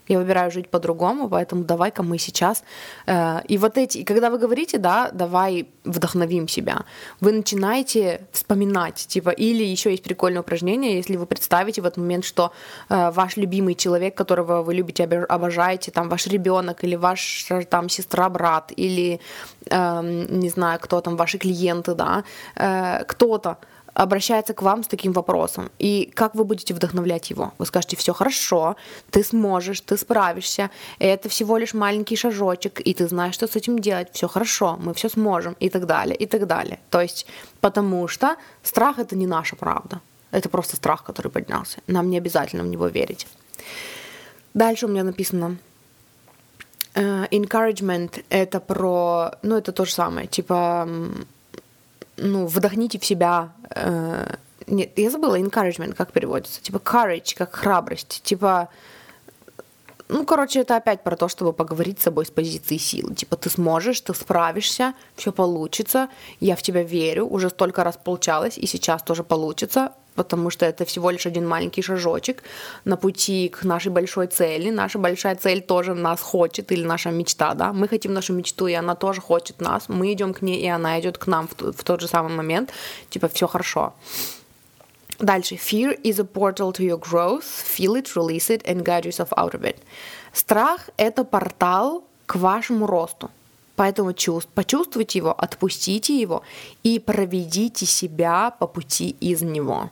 я выбираю жить по-другому, поэтому давай-ка мы сейчас... Э, и вот эти, и когда вы говорите, да, давай вдохновим себя, вы начинаете вспоминать, типа, или еще есть прикольное упражнение, если вы представите в этот момент, что э, ваш любимый человек, которого вы любите, обожаете, там, ваш ребенок или ваш, там, сестра, брат, или, э, не знаю, кто там, ваши клиенты, да, э, кто-то, обращается к вам с таким вопросом. И как вы будете вдохновлять его? Вы скажете, все хорошо, ты сможешь, ты справишься, это всего лишь маленький шажочек, и ты знаешь, что с этим делать, все хорошо, мы все сможем, и так далее, и так далее. То есть, потому что страх это не наша правда. Это просто страх, который поднялся. Нам не обязательно в него верить. Дальше у меня написано Uh, encouragement это про, ну это то же самое, типа ну, вдохните в себя... Э, нет, я забыла encouragement, как переводится. Типа courage, как храбрость. Типа... Ну, короче, это опять про то, чтобы поговорить с собой с позиции силы. Типа, ты сможешь, ты справишься, все получится, я в тебя верю, уже столько раз получалось, и сейчас тоже получится потому что это всего лишь один маленький шажочек на пути к нашей большой цели. Наша большая цель тоже нас хочет, или наша мечта, да. Мы хотим нашу мечту, и она тоже хочет нас. Мы идем к ней, и она идет к нам в, в тот же самый момент. Типа, все хорошо. Дальше. Fear is a portal to your growth. Feel it, release it, and guide yourself out of it. Страх — это портал к вашему росту. Поэтому чувств, почувствуйте его, отпустите его и проведите себя по пути из него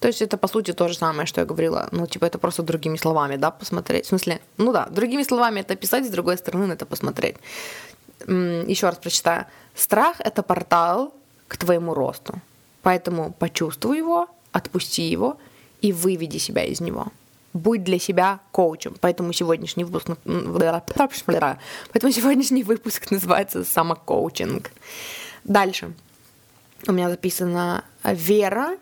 То есть это, по сути, то же самое, что я говорила. Ну, типа, это просто другими словами, да, посмотреть. В смысле, ну да, другими словами это писать, с другой стороны это посмотреть. Еще раз прочитаю. Страх — это портал к твоему росту. Поэтому почувствуй его, отпусти его и выведи себя из него. Будь для себя коучем. Поэтому сегодняшний выпуск, поэтому сегодняшний выпуск называется самокоучинг. Дальше. У меня записано вера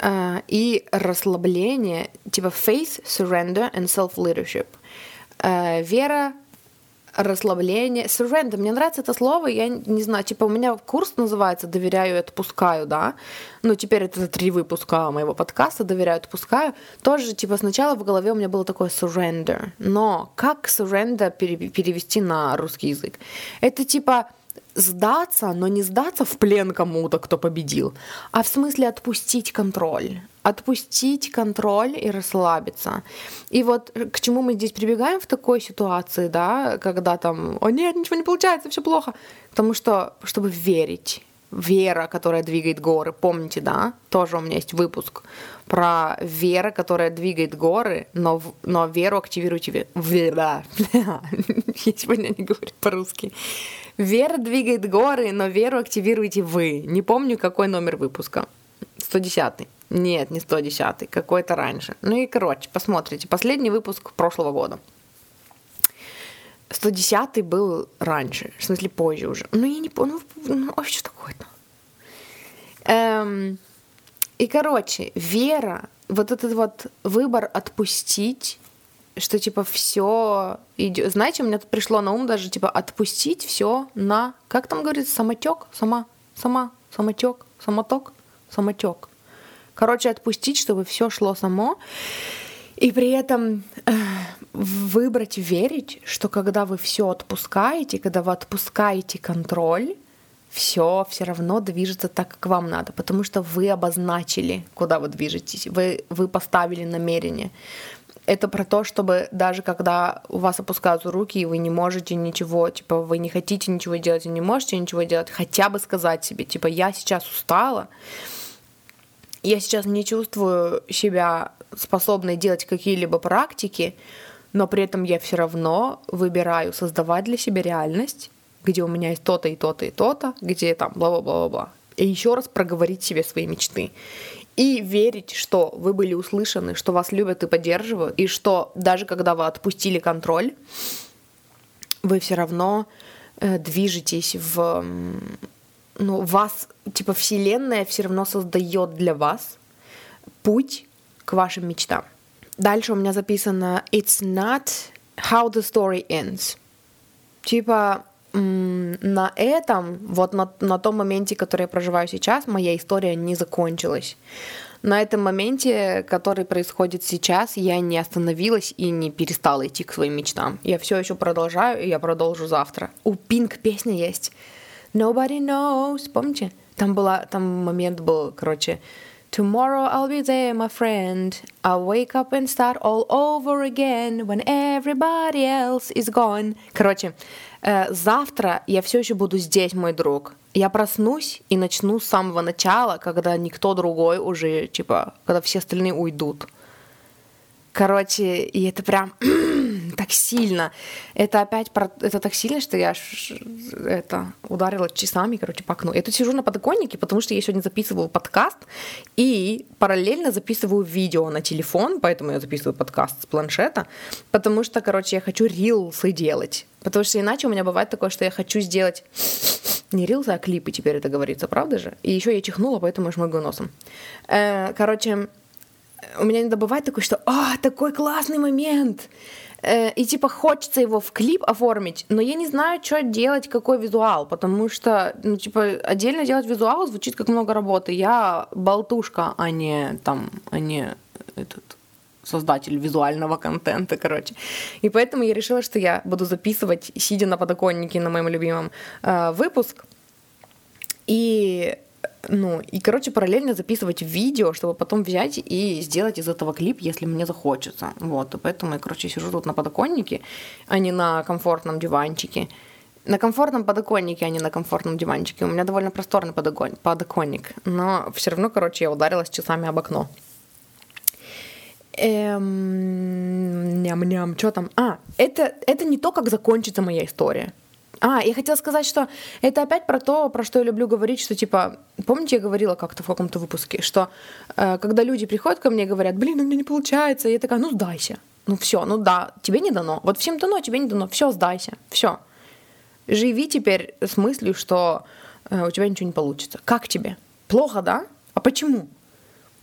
э, и расслабление, типа faith, surrender and self-leadership. Э, вера, расслабление, surrender. Мне нравится это слово, я не знаю, типа у меня курс называется «Доверяю и отпускаю», да? Ну, теперь это три выпуска моего подкаста «Доверяю и отпускаю». Тоже, типа, сначала в голове у меня было такое surrender. Но как surrender перевести на русский язык? Это типа сдаться, но не сдаться в плен кому-то, кто победил, а в смысле отпустить контроль. Отпустить контроль и расслабиться. И вот к чему мы здесь прибегаем в такой ситуации, да, когда там, о нет, ничего не получается, все плохо. Потому что, чтобы верить, вера, которая двигает горы. Помните, да? Тоже у меня есть выпуск про вера, которая двигает горы, но, но веру активируйте. Вера. Я сегодня не говорю по-русски. Вера двигает горы, но веру активируете вы. Не помню, какой номер выпуска. 110. Нет, не 110, какой-то раньше. Ну и, короче, посмотрите. Последний выпуск прошлого года. 110 был раньше, в смысле позже уже. Ну, я не помню, ну, ну а что такое-то? Эм, и, короче, вера, вот этот вот выбор отпустить что типа все идет. Знаете, у меня тут пришло на ум даже типа отпустить все на, как там говорится, самотек, сама, сама, самотек, самоток, самотек. Короче, отпустить, чтобы все шло само. И при этом э, выбрать верить, что когда вы все отпускаете, когда вы отпускаете контроль, все все равно движется так, как вам надо, потому что вы обозначили, куда вы движетесь, вы, вы поставили намерение это про то, чтобы даже когда у вас опускаются руки, и вы не можете ничего, типа, вы не хотите ничего делать и не можете ничего делать, хотя бы сказать себе, типа, я сейчас устала, я сейчас не чувствую себя способной делать какие-либо практики, но при этом я все равно выбираю создавать для себя реальность, где у меня есть то-то и то-то и то-то, где там бла-бла-бла-бла. И еще раз проговорить себе свои мечты и верить, что вы были услышаны, что вас любят и поддерживают, и что даже когда вы отпустили контроль, вы все равно э, движетесь в... Ну, вас, типа, Вселенная все равно создает для вас путь к вашим мечтам. Дальше у меня записано «It's not how the story ends». Типа, на этом, вот на, на том моменте, который я проживаю сейчас, моя история не закончилась. На этом моменте, который происходит сейчас, я не остановилась и не перестала идти к своим мечтам. Я все еще продолжаю, и я продолжу завтра. У Пинк песня есть. Nobody knows. Помните? Там, была, там момент был, короче, Tomorrow I'll be there, my friend. I'll wake up and start all over again when everybody else is gone. Короче, э, завтра я все еще буду здесь, мой друг. Я проснусь и начну с самого начала, когда никто другой уже, типа, когда все остальные уйдут. Короче, и это прям так сильно. Это опять про... это так сильно, что я это ударила часами, короче, по окну. Я тут сижу на подоконнике, потому что я сегодня записываю подкаст и параллельно записываю видео на телефон, поэтому я записываю подкаст с планшета, потому что, короче, я хочу рилсы делать. Потому что иначе у меня бывает такое, что я хочу сделать не рилсы, а клипы теперь это говорится, правда же? И еще я чихнула, поэтому я шмыгаю носом. Э, короче, у меня иногда бывает такое, что «А, такой классный момент!» Э, И типа хочется его в клип оформить, но я не знаю, что делать, какой визуал, потому что, ну, типа, отдельно делать визуал звучит как много работы. Я болтушка, а не там, а не этот создатель визуального контента, короче. И поэтому я решила, что я буду записывать, сидя на подоконнике на моем любимом э, выпуск. И ну, и, короче, параллельно записывать видео, чтобы потом взять и сделать из этого клип, если мне захочется. Вот, и поэтому я, короче, сижу тут на подоконнике, а не на комфортном диванчике. На комфортном подоконнике, а не на комфортном диванчике. У меня довольно просторный подоконник, но все равно, короче, я ударилась часами об окно. Эм, ням-ням, что там? А, это, это не то, как закончится моя история. А, я хотела сказать, что это опять про то, про что я люблю говорить, что типа, помните, я говорила как-то в каком-то выпуске, что э, когда люди приходят ко мне и говорят, блин, у меня не получается, я такая, ну сдайся, ну все, ну да, тебе не дано, вот всем дано, тебе не дано, все, сдайся, все. Живи теперь с мыслью, что э, у тебя ничего не получится. Как тебе? Плохо, да? А почему?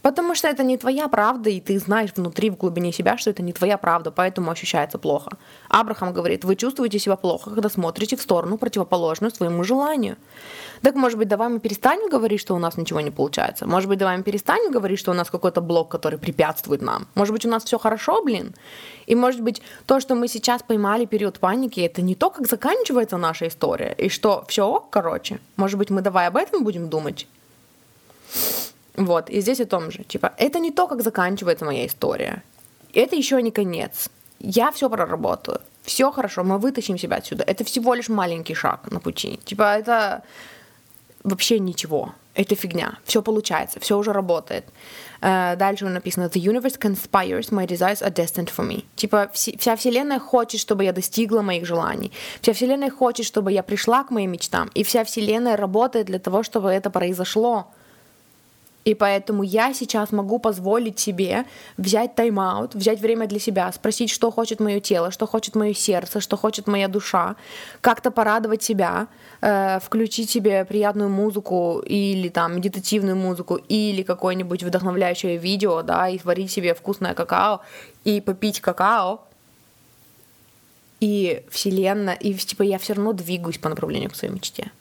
Потому что это не твоя правда, и ты знаешь внутри, в глубине себя, что это не твоя правда, поэтому ощущается плохо. Абрахам говорит, вы чувствуете себя плохо, когда смотрите в сторону, противоположную своему желанию. Так, может быть, давай мы перестанем говорить, что у нас ничего не получается? Может быть, давай мы перестанем говорить, что у нас какой-то блок, который препятствует нам? Может быть, у нас все хорошо, блин? И, может быть, то, что мы сейчас поймали период паники, это не то, как заканчивается наша история, и что все, короче. Может быть, мы давай об этом будем думать? Вот, и здесь о том же. Типа, это не то, как заканчивается моя история. Это еще не конец. Я все проработаю. Все хорошо, мы вытащим себя отсюда. Это всего лишь маленький шаг на пути. Типа, это вообще ничего. Это фигня. Все получается, все уже работает. Uh, дальше написано The universe conspires, my desires are destined for me. Типа вся вселенная хочет, чтобы я достигла моих желаний. Вся вселенная хочет, чтобы я пришла к моим мечтам. И вся вселенная работает для того, чтобы это произошло. И поэтому я сейчас могу позволить себе взять тайм-аут, взять время для себя, спросить, что хочет мое тело, что хочет мое сердце, что хочет моя душа, как-то порадовать себя, э, включить себе приятную музыку или там медитативную музыку, или какое-нибудь вдохновляющее видео, да, и сварить себе вкусное какао, и попить какао, и вселенная, и типа я все равно двигаюсь по направлению к своей мечте.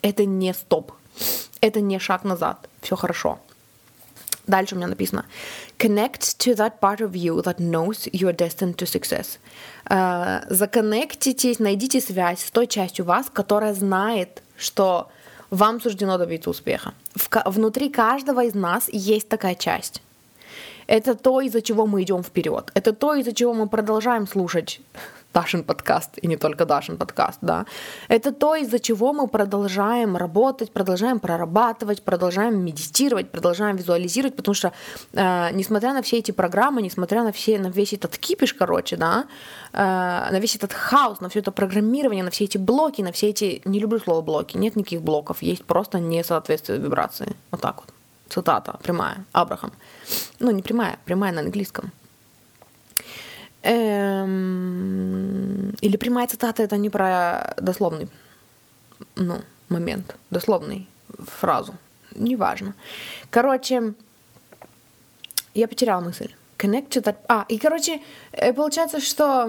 Это не стоп, это не шаг назад, все хорошо. Дальше у меня написано Connect to that part of you that knows you are destined to success. Uh, законнектитесь, найдите связь с той частью вас, которая знает, что вам суждено добиться успеха. В, внутри каждого из нас есть такая часть. Это то, из-за чего мы идем вперед. Это то, из-за чего мы продолжаем слушать Дашин подкаст, и не только Дашин подкаст, да. Это то, из-за чего мы продолжаем работать, продолжаем прорабатывать, продолжаем медитировать, продолжаем визуализировать, потому что, э, несмотря на все эти программы, несмотря на, все, на весь этот кипиш, короче, да, э, на весь этот хаос, на все это программирование, на все эти блоки, на все эти, не люблю слово блоки, нет никаких блоков, есть просто несоответствие вибрации. Вот так вот. Цитата прямая. Абрахам. Ну, не прямая, прямая на английском. Эм... Или прямая цитата это не про дословный ну, момент, дословный фразу. Неважно. Короче, я потеряла мысль. Connect to that... А, и, короче, э, получается, что,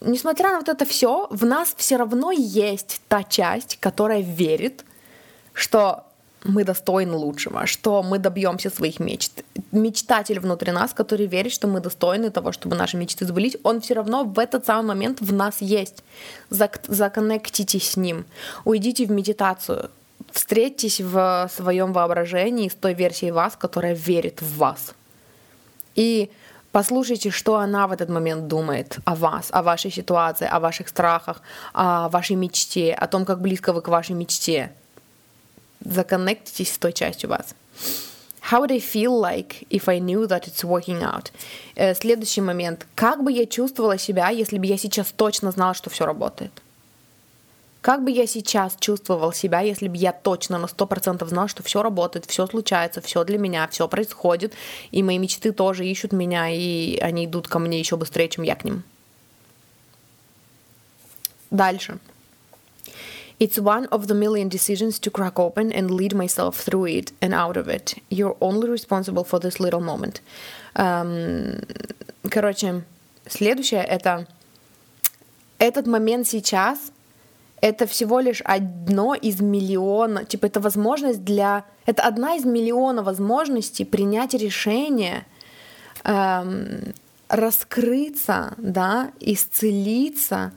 несмотря на вот это все, в нас все равно есть та часть, которая верит, что мы достойны лучшего, что мы добьемся своих мечт. Мечтатель внутри нас, который верит, что мы достойны того, чтобы наши мечты сбылись, он все равно в этот самый момент в нас есть. Зак- законнектитесь с ним, уйдите в медитацию, встретьтесь в своем воображении с той версией вас, которая верит в вас. И послушайте, что она в этот момент думает о вас, о вашей ситуации, о ваших страхах, о вашей мечте, о том, как близко вы к вашей мечте законнектитесь с той частью вас. How would I feel like if I knew that it's working out? Следующий момент. Как бы я чувствовала себя, если бы я сейчас точно знала, что все работает? Как бы я сейчас чувствовал себя, если бы я точно на 100% знал, что все работает, все случается, все для меня, все происходит, и мои мечты тоже ищут меня, и они идут ко мне еще быстрее, чем я к ним. Дальше. It's one of the million decisions to crack open and lead myself through it and out of it. You're only responsible for this little moment. Um, короче, следующее это этот момент сейчас это всего лишь одно из миллиона, типа это возможность для, это одна из миллиона возможностей принять решение, эм, раскрыться, да, исцелиться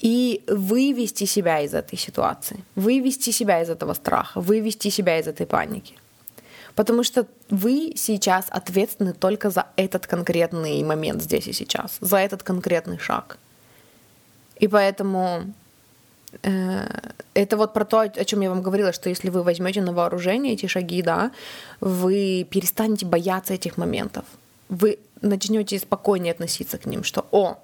и вывести себя из этой ситуации, вывести себя из этого страха, вывести себя из этой паники. Потому что вы сейчас ответственны только за этот конкретный момент здесь и сейчас, за этот конкретный шаг. И поэтому э, это вот про то, о чем я вам говорила, что если вы возьмете на вооружение эти шаги, да, вы перестанете бояться этих моментов. Вы начнете спокойнее относиться к ним, что «О,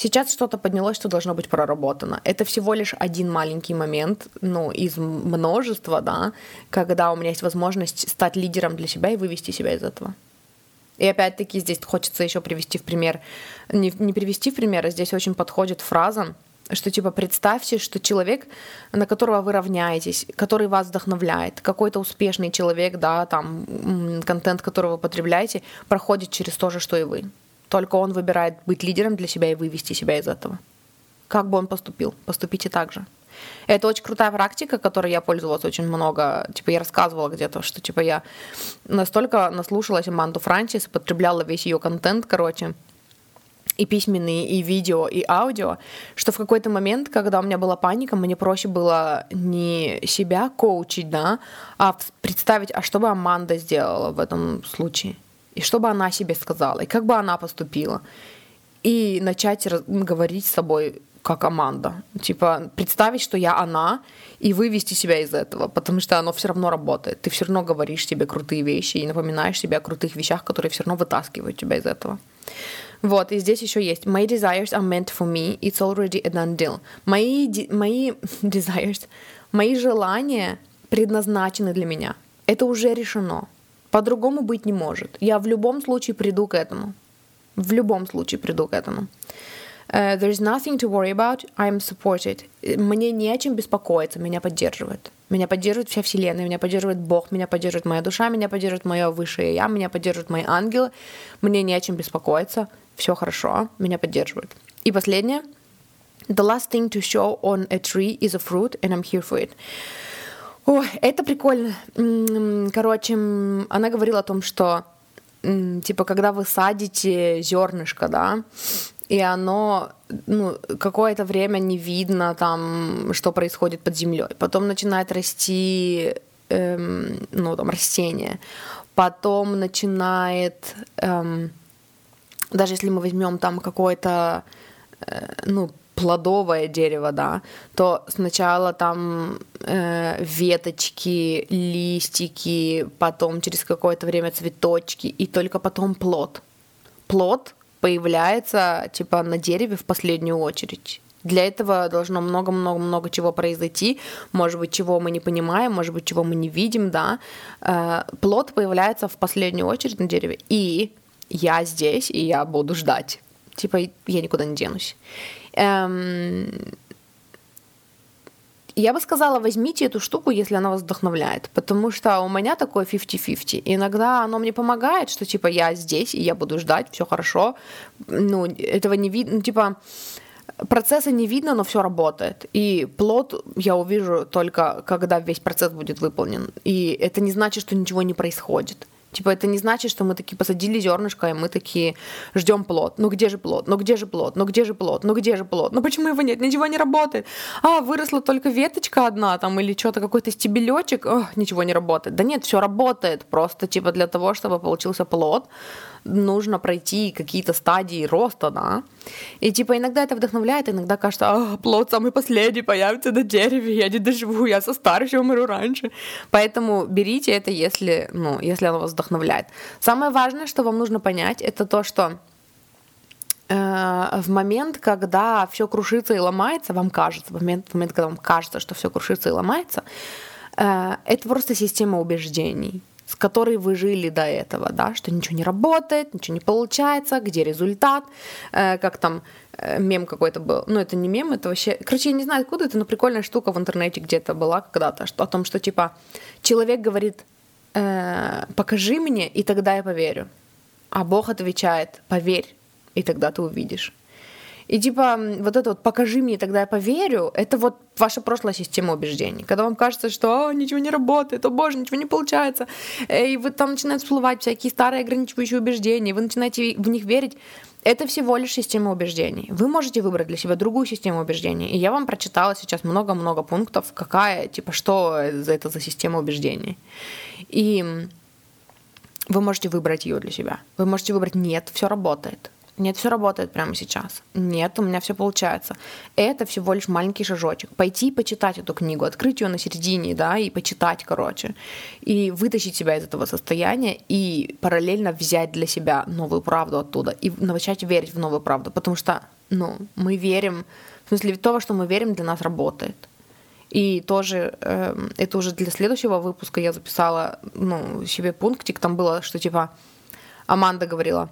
Сейчас что-то поднялось, что должно быть проработано. Это всего лишь один маленький момент, ну, из множества, да, когда у меня есть возможность стать лидером для себя и вывести себя из этого. И опять-таки здесь хочется еще привести в пример, не, не привести в пример, а здесь очень подходит фраза, что типа представьте, что человек, на которого вы равняетесь, который вас вдохновляет, какой-то успешный человек, да, там контент, который вы потребляете, проходит через то же, что и вы. Только он выбирает быть лидером для себя и вывести себя из этого. Как бы он поступил? Поступите так же. Это очень крутая практика, которой я пользовалась очень много. Типа я рассказывала где-то, что типа я настолько наслушалась Аманду Франчис, потребляла весь ее контент, короче, и письменные, и видео, и аудио, что в какой-то момент, когда у меня была паника, мне проще было не себя коучить, да, а представить, а что бы Аманда сделала в этом случае и что бы она себе сказала, и как бы она поступила. И начать говорить с собой как команда. Типа представить, что я она, и вывести себя из этого, потому что оно все равно работает. Ты все равно говоришь себе крутые вещи и напоминаешь себе о крутых вещах, которые все равно вытаскивают тебя из этого. Вот, и здесь еще есть My desires are meant for me, it's already a done deal. Мои, мои desires, мои желания предназначены для меня. Это уже решено. По-другому быть не может. Я в любом случае приду к этому. В любом случае приду к этому. Uh, there is nothing to worry about. I'm supported. Мне не о чем беспокоиться. Меня поддерживает. Меня поддерживает вся Вселенная, меня поддерживает Бог, меня поддерживает моя душа, меня поддерживает мое высшее Я, меня поддерживают мои ангелы. Мне не о чем беспокоиться. Все хорошо. Меня поддерживают. И последнее. The last thing to show on a tree is a fruit, and I'm here for it. Ой, это прикольно. Короче, она говорила о том, что типа, когда вы садите зернышко, да, и оно ну, какое-то время не видно там, что происходит под землей. Потом начинает расти, эм, ну, там, растение. Потом начинает, эм, даже если мы возьмем там какое-то, э, ну, плодовое дерево, да, то сначала там э, веточки, листики, потом через какое-то время цветочки, и только потом плод. Плод появляется типа на дереве в последнюю очередь. Для этого должно много-много-много чего произойти, может быть, чего мы не понимаем, может быть, чего мы не видим, да. Э, плод появляется в последнюю очередь на дереве, и я здесь, и я буду ждать. Типа, я никуда не денусь. Эм, я бы сказала, возьмите эту штуку, если она вас вдохновляет, потому что у меня такое 50-50. Иногда оно мне помогает, что типа я здесь, и я буду ждать, все хорошо. Ну, этого не видно, ну, типа процесса не видно, но все работает. И плод я увижу только, когда весь процесс будет выполнен. И это не значит, что ничего не происходит. Типа это не значит, что мы такие посадили зернышко, и мы такие ждем плод. Ну где же плод? Ну где же плод? Ну где же плод? Ну где же плод? Ну почему его нет? Ничего не работает. А, выросла только веточка одна там или что-то, какой-то стебелечек. Ох, ничего не работает. Да нет, все работает. Просто типа для того, чтобы получился плод, нужно пройти какие-то стадии роста, да. И типа иногда это вдохновляет, иногда кажется, а, плод самый последний появится на дереве, я не доживу, я со старостью умру раньше. Поэтому берите это, если, ну, если оно вас вдохновляет. Самое важное, что вам нужно понять, это то, что э, в момент, когда все крушится и ломается, вам кажется, в момент, в момент, когда вам кажется, что все крушится и ломается, э, это просто система убеждений которой вы жили до этого, да, что ничего не работает, ничего не получается, где результат, э, как там э, мем какой-то был. Ну, это не мем, это вообще... Короче, я не знаю, откуда это, но прикольная штука в интернете где-то была когда-то, что, о том, что, типа, человек говорит, э, покажи мне, и тогда я поверю. А Бог отвечает, поверь, и тогда ты увидишь. И типа вот это вот «покажи мне, тогда я поверю» — это вот ваша прошлая система убеждений. Когда вам кажется, что ничего не работает, о боже, ничего не получается, и вы там начинают всплывать всякие старые ограничивающие убеждения, вы начинаете в них верить, это всего лишь система убеждений. Вы можете выбрать для себя другую систему убеждений. И я вам прочитала сейчас много-много пунктов, какая, типа, что это за система убеждений. И вы можете выбрать ее для себя. Вы можете выбрать «нет, все работает». Нет, все работает прямо сейчас. Нет, у меня все получается. Это всего лишь маленький шажочек. Пойти и почитать эту книгу, открыть ее на середине, да, и почитать, короче. И вытащить себя из этого состояния и параллельно взять для себя новую правду оттуда. И начать верить в новую правду. Потому что, ну, мы верим, в смысле, то, во что мы верим, для нас работает. И тоже, э, это уже для следующего выпуска я записала, ну, себе пунктик, там было, что типа Аманда говорила,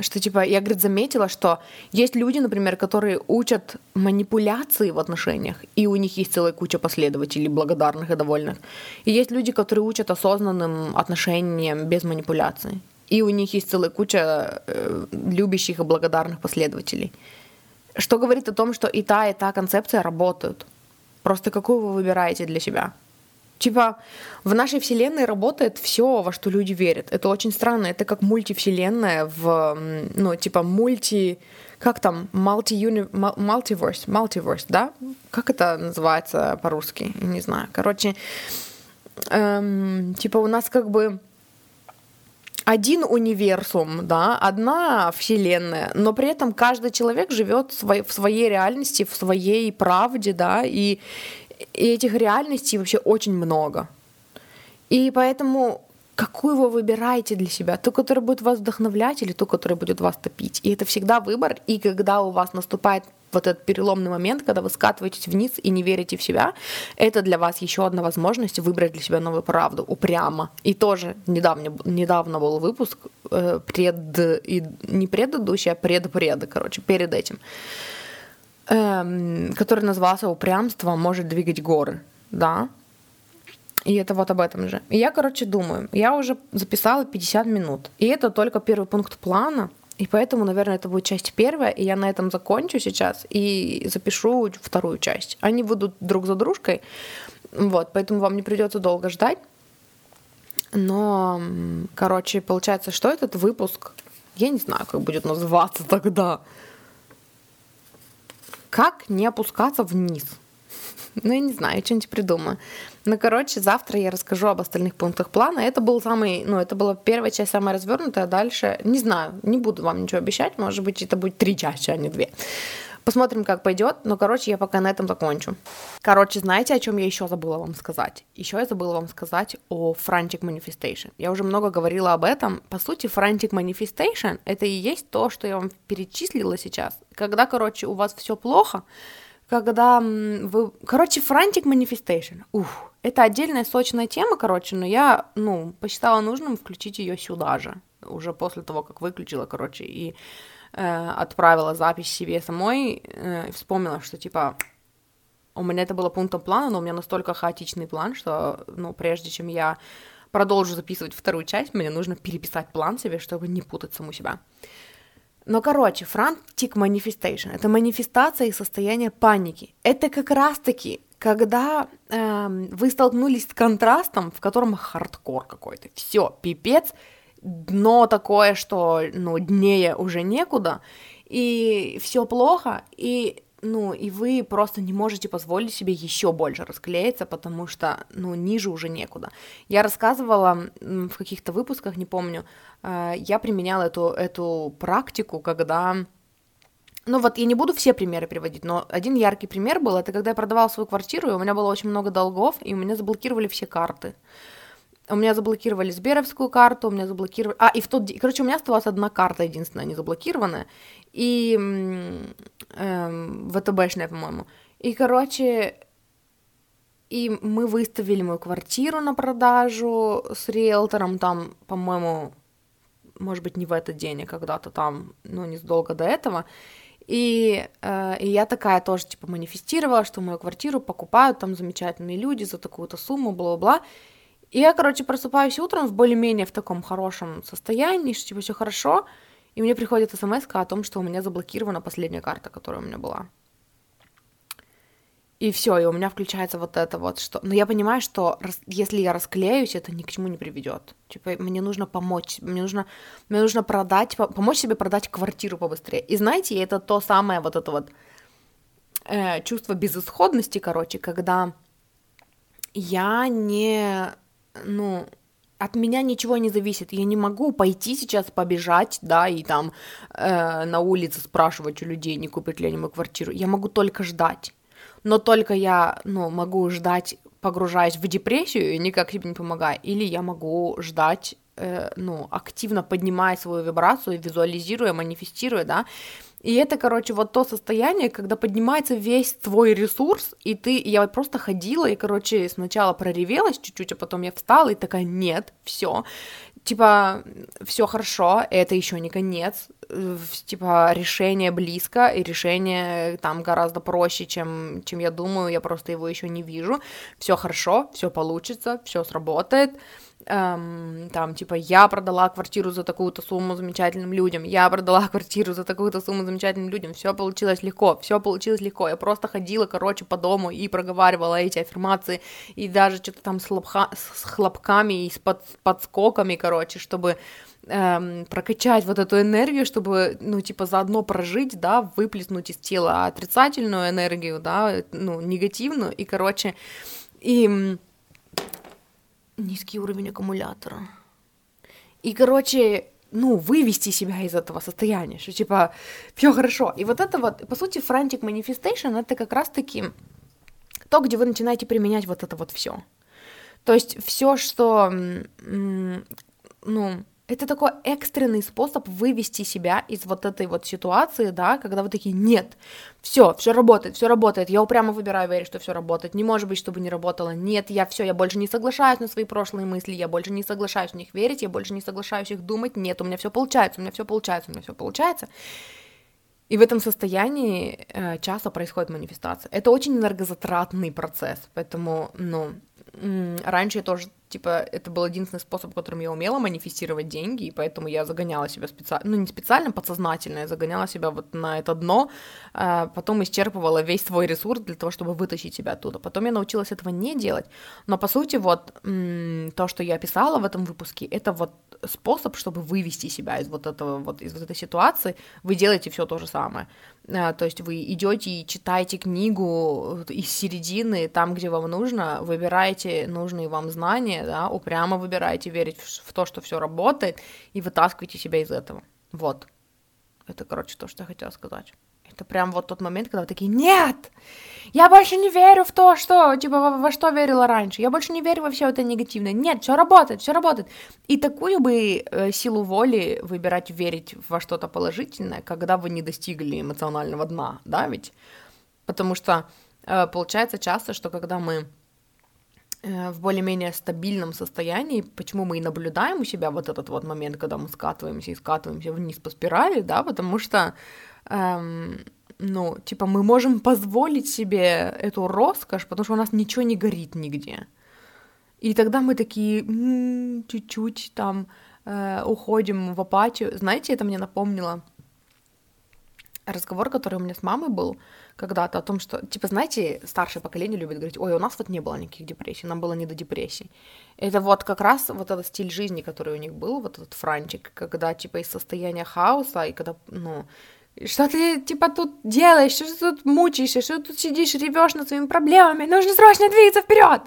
что типа я, говорит, заметила, что есть люди, например, которые учат манипуляции в отношениях, и у них есть целая куча последователей благодарных и довольных. И есть люди, которые учат осознанным отношениям без манипуляций, и у них есть целая куча э, любящих и благодарных последователей. Что говорит о том, что и та, и та концепция работают. Просто какую вы выбираете для себя? Типа, в нашей вселенной работает все, во что люди верят. Это очень странно. Это как мультивселенная в, ну, типа, мульти... Как там? Multi multiverse, multiverse, да? Как это называется по-русски? Не знаю. Короче, эм, типа, у нас как бы один универсум, да, одна вселенная, но при этом каждый человек живет в своей реальности, в своей правде, да, и, и этих реальностей вообще очень много. И поэтому какую вы выбираете для себя? Ту, которая будет вас вдохновлять или ту, которая будет вас топить? И это всегда выбор. И когда у вас наступает вот этот переломный момент, когда вы скатываетесь вниз и не верите в себя, это для вас еще одна возможность выбрать для себя новую правду, упрямо. И тоже недавно, недавно был выпуск э, пред, и, не предыдущий, а пред-пред, короче, перед этим, э, который назывался «Упрямство может двигать горы». Да, и это вот об этом же. И я, короче, думаю, я уже записала 50 минут. И это только первый пункт плана. И поэтому, наверное, это будет часть первая, и я на этом закончу сейчас и запишу вторую часть. Они будут друг за дружкой, вот, поэтому вам не придется долго ждать. Но, короче, получается, что этот выпуск, я не знаю, как будет называться тогда. Как не опускаться вниз? Ну, я не знаю, я что-нибудь придумаю. Ну, короче, завтра я расскажу об остальных пунктах плана. Это был самый, ну, это была первая часть, самая развернутая. Дальше, не знаю, не буду вам ничего обещать. Может быть, это будет три части, а не две. Посмотрим, как пойдет. Но, короче, я пока на этом закончу. Короче, знаете, о чем я еще забыла вам сказать? Еще я забыла вам сказать о Frantic Manifestation. Я уже много говорила об этом. По сути, Frantic Manifestation — это и есть то, что я вам перечислила сейчас. Когда, короче, у вас все плохо, когда вы... Короче, Frantic Manifestation. Ух, это отдельная сочная тема, короче, но я, ну, посчитала нужным включить ее сюда же, уже после того, как выключила, короче, и э, отправила запись себе самой, э, вспомнила, что, типа, у меня это было пунктом плана, но у меня настолько хаотичный план, что, ну, прежде чем я продолжу записывать вторую часть, мне нужно переписать план себе, чтобы не путать саму себя. Но, короче, frantic manifestation — это манифестация и состояние паники. Это как раз-таки, когда э, вы столкнулись с контрастом, в котором хардкор какой-то. Все, пипец, дно такое, что, ну, днее уже некуда, и все плохо, и ну, и вы просто не можете позволить себе еще больше расклеиться, потому что, ну, ниже уже некуда. Я рассказывала в каких-то выпусках, не помню, э, я применяла эту, эту практику, когда... Ну вот я не буду все примеры приводить, но один яркий пример был, это когда я продавала свою квартиру, и у меня было очень много долгов, и у меня заблокировали все карты. У меня заблокировали Сберовскую карту, у меня заблокировали... А, и в тот день... Короче, у меня оставалась одна карта единственная, не заблокированная. И... Эм, ВТБшная, по-моему. И, короче... И мы выставили мою квартиру на продажу с риэлтором там, по-моему, может быть, не в этот день, а когда-то там, ну, незадолго до этого. И, э, и я такая тоже, типа, манифестировала, что мою квартиру покупают там замечательные люди за такую-то сумму, бла-бла-бла. И я, короче, просыпаюсь утром в более-менее в таком хорошем состоянии, что типа все хорошо, и мне приходит смс о том, что у меня заблокирована последняя карта, которая у меня была. И все, и у меня включается вот это вот, что... Но я понимаю, что если я расклеюсь, это ни к чему не приведет. Типа, мне нужно помочь, мне нужно, мне нужно продать, помочь себе продать квартиру побыстрее. И знаете, это то самое вот это вот э, чувство безысходности, короче, когда я не ну, от меня ничего не зависит. Я не могу пойти сейчас побежать, да, и там э, на улице спрашивать у людей, не купят ли они мою квартиру. Я могу только ждать. Но только я, ну, могу ждать, погружаясь в депрессию и никак себе не помогая. Или я могу ждать, э, ну, активно поднимая свою вибрацию, визуализируя, манифестируя, да, и это, короче, вот то состояние, когда поднимается весь твой ресурс, и ты, я вот просто ходила, и, короче, сначала проревелась чуть-чуть, а потом я встала и такая, нет, все, типа, все хорошо, это еще не конец, типа, решение близко, и решение там гораздо проще, чем, чем я думаю, я просто его еще не вижу, все хорошо, все получится, все сработает, эм, там, типа, я продала квартиру за такую-то сумму замечательным людям, я продала квартиру за такую-то сумму замечательным людям, все получилось легко, все получилось легко, я просто ходила, короче, по дому и проговаривала эти аффирмации, и даже что-то там с, хлопха, с хлопками и с под, подскоками, короче, чтобы эм, прокачать вот эту энергию, чтобы, ну, типа, заодно прожить, да, выплеснуть из тела отрицательную энергию, да, ну, негативную, и, короче, и низкий уровень аккумулятора. И, короче, ну, вывести себя из этого состояния, что типа все хорошо. И вот это вот, по сути, frantic manifestation это как раз-таки то, где вы начинаете применять вот это вот все. То есть все, что, ну, это такой экстренный способ вывести себя из вот этой вот ситуации, да, когда вы такие, нет, все, все работает, все работает, я упрямо выбираю верить, что все работает, не может быть, чтобы не работало, нет, я все, я больше не соглашаюсь на свои прошлые мысли, я больше не соглашаюсь в них верить, я больше не соглашаюсь их думать, нет, у меня все получается, у меня все получается, у меня все получается. И в этом состоянии э, часто происходит манифестация. Это очень энергозатратный процесс, поэтому, ну, раньше я тоже типа, это был единственный способ, которым я умела манифестировать деньги, и поэтому я загоняла себя специально, ну, не специально, подсознательно, я загоняла себя вот на это дно, а потом исчерпывала весь свой ресурс для того, чтобы вытащить себя оттуда. Потом я научилась этого не делать, но, по сути, вот то, что я описала в этом выпуске, это вот способ, чтобы вывести себя из вот этого, вот из вот этой ситуации, вы делаете все то же самое. А, то есть вы идете и читаете книгу из середины, там, где вам нужно, выбираете нужные вам знания, да, упрямо выбираете верить в то, что все работает, и вытаскиваете себя из этого. Вот. Это, короче, то, что я хотела сказать. Это прям вот тот момент, когда вы такие, нет, я больше не верю в то, что, типа, во, во что верила раньше, я больше не верю во все это негативное, нет, все работает, все работает. И такую бы э, силу воли выбирать верить во что-то положительное, когда вы не достигли эмоционального дна, да, ведь? Потому что э, получается часто, что когда мы в более-менее стабильном состоянии, почему мы и наблюдаем у себя вот этот вот момент, когда мы скатываемся и скатываемся вниз по спирали, да, потому что эм, ну, типа, мы можем позволить себе эту роскошь, потому что у нас ничего не горит нигде. И тогда мы такие чуть-чуть там э, уходим в апатию. Знаете, это мне напомнило разговор, который у меня с мамой был когда-то о том, что, типа, знаете, старшее поколение любит говорить, ой, у нас вот не было никаких депрессий, нам было не до депрессий. Это вот как раз вот этот стиль жизни, который у них был, вот этот франчик, когда, типа, из состояния хаоса, и когда, ну, что ты, типа, тут делаешь? Что ты тут мучаешься? Что ты тут сидишь, ревешь над своими проблемами? Нужно срочно двигаться вперед!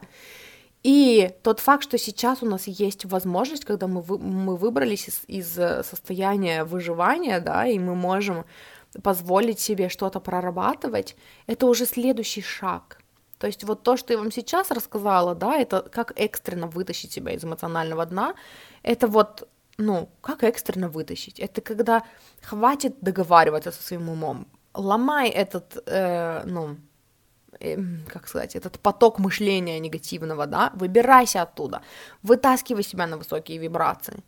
И тот факт, что сейчас у нас есть возможность, когда мы, вы, мы выбрались из, из э, состояния выживания, да, и мы можем позволить себе что-то прорабатывать, это уже следующий шаг. То есть вот то, что я вам сейчас рассказала, да, это как экстренно вытащить себя из эмоционального дна, это вот ну, как экстренно вытащить? Это когда хватит договариваться со своим умом, ломай этот, э, ну, э, как сказать, этот поток мышления негативного, да, выбирайся оттуда, вытаскивай себя на высокие вибрации.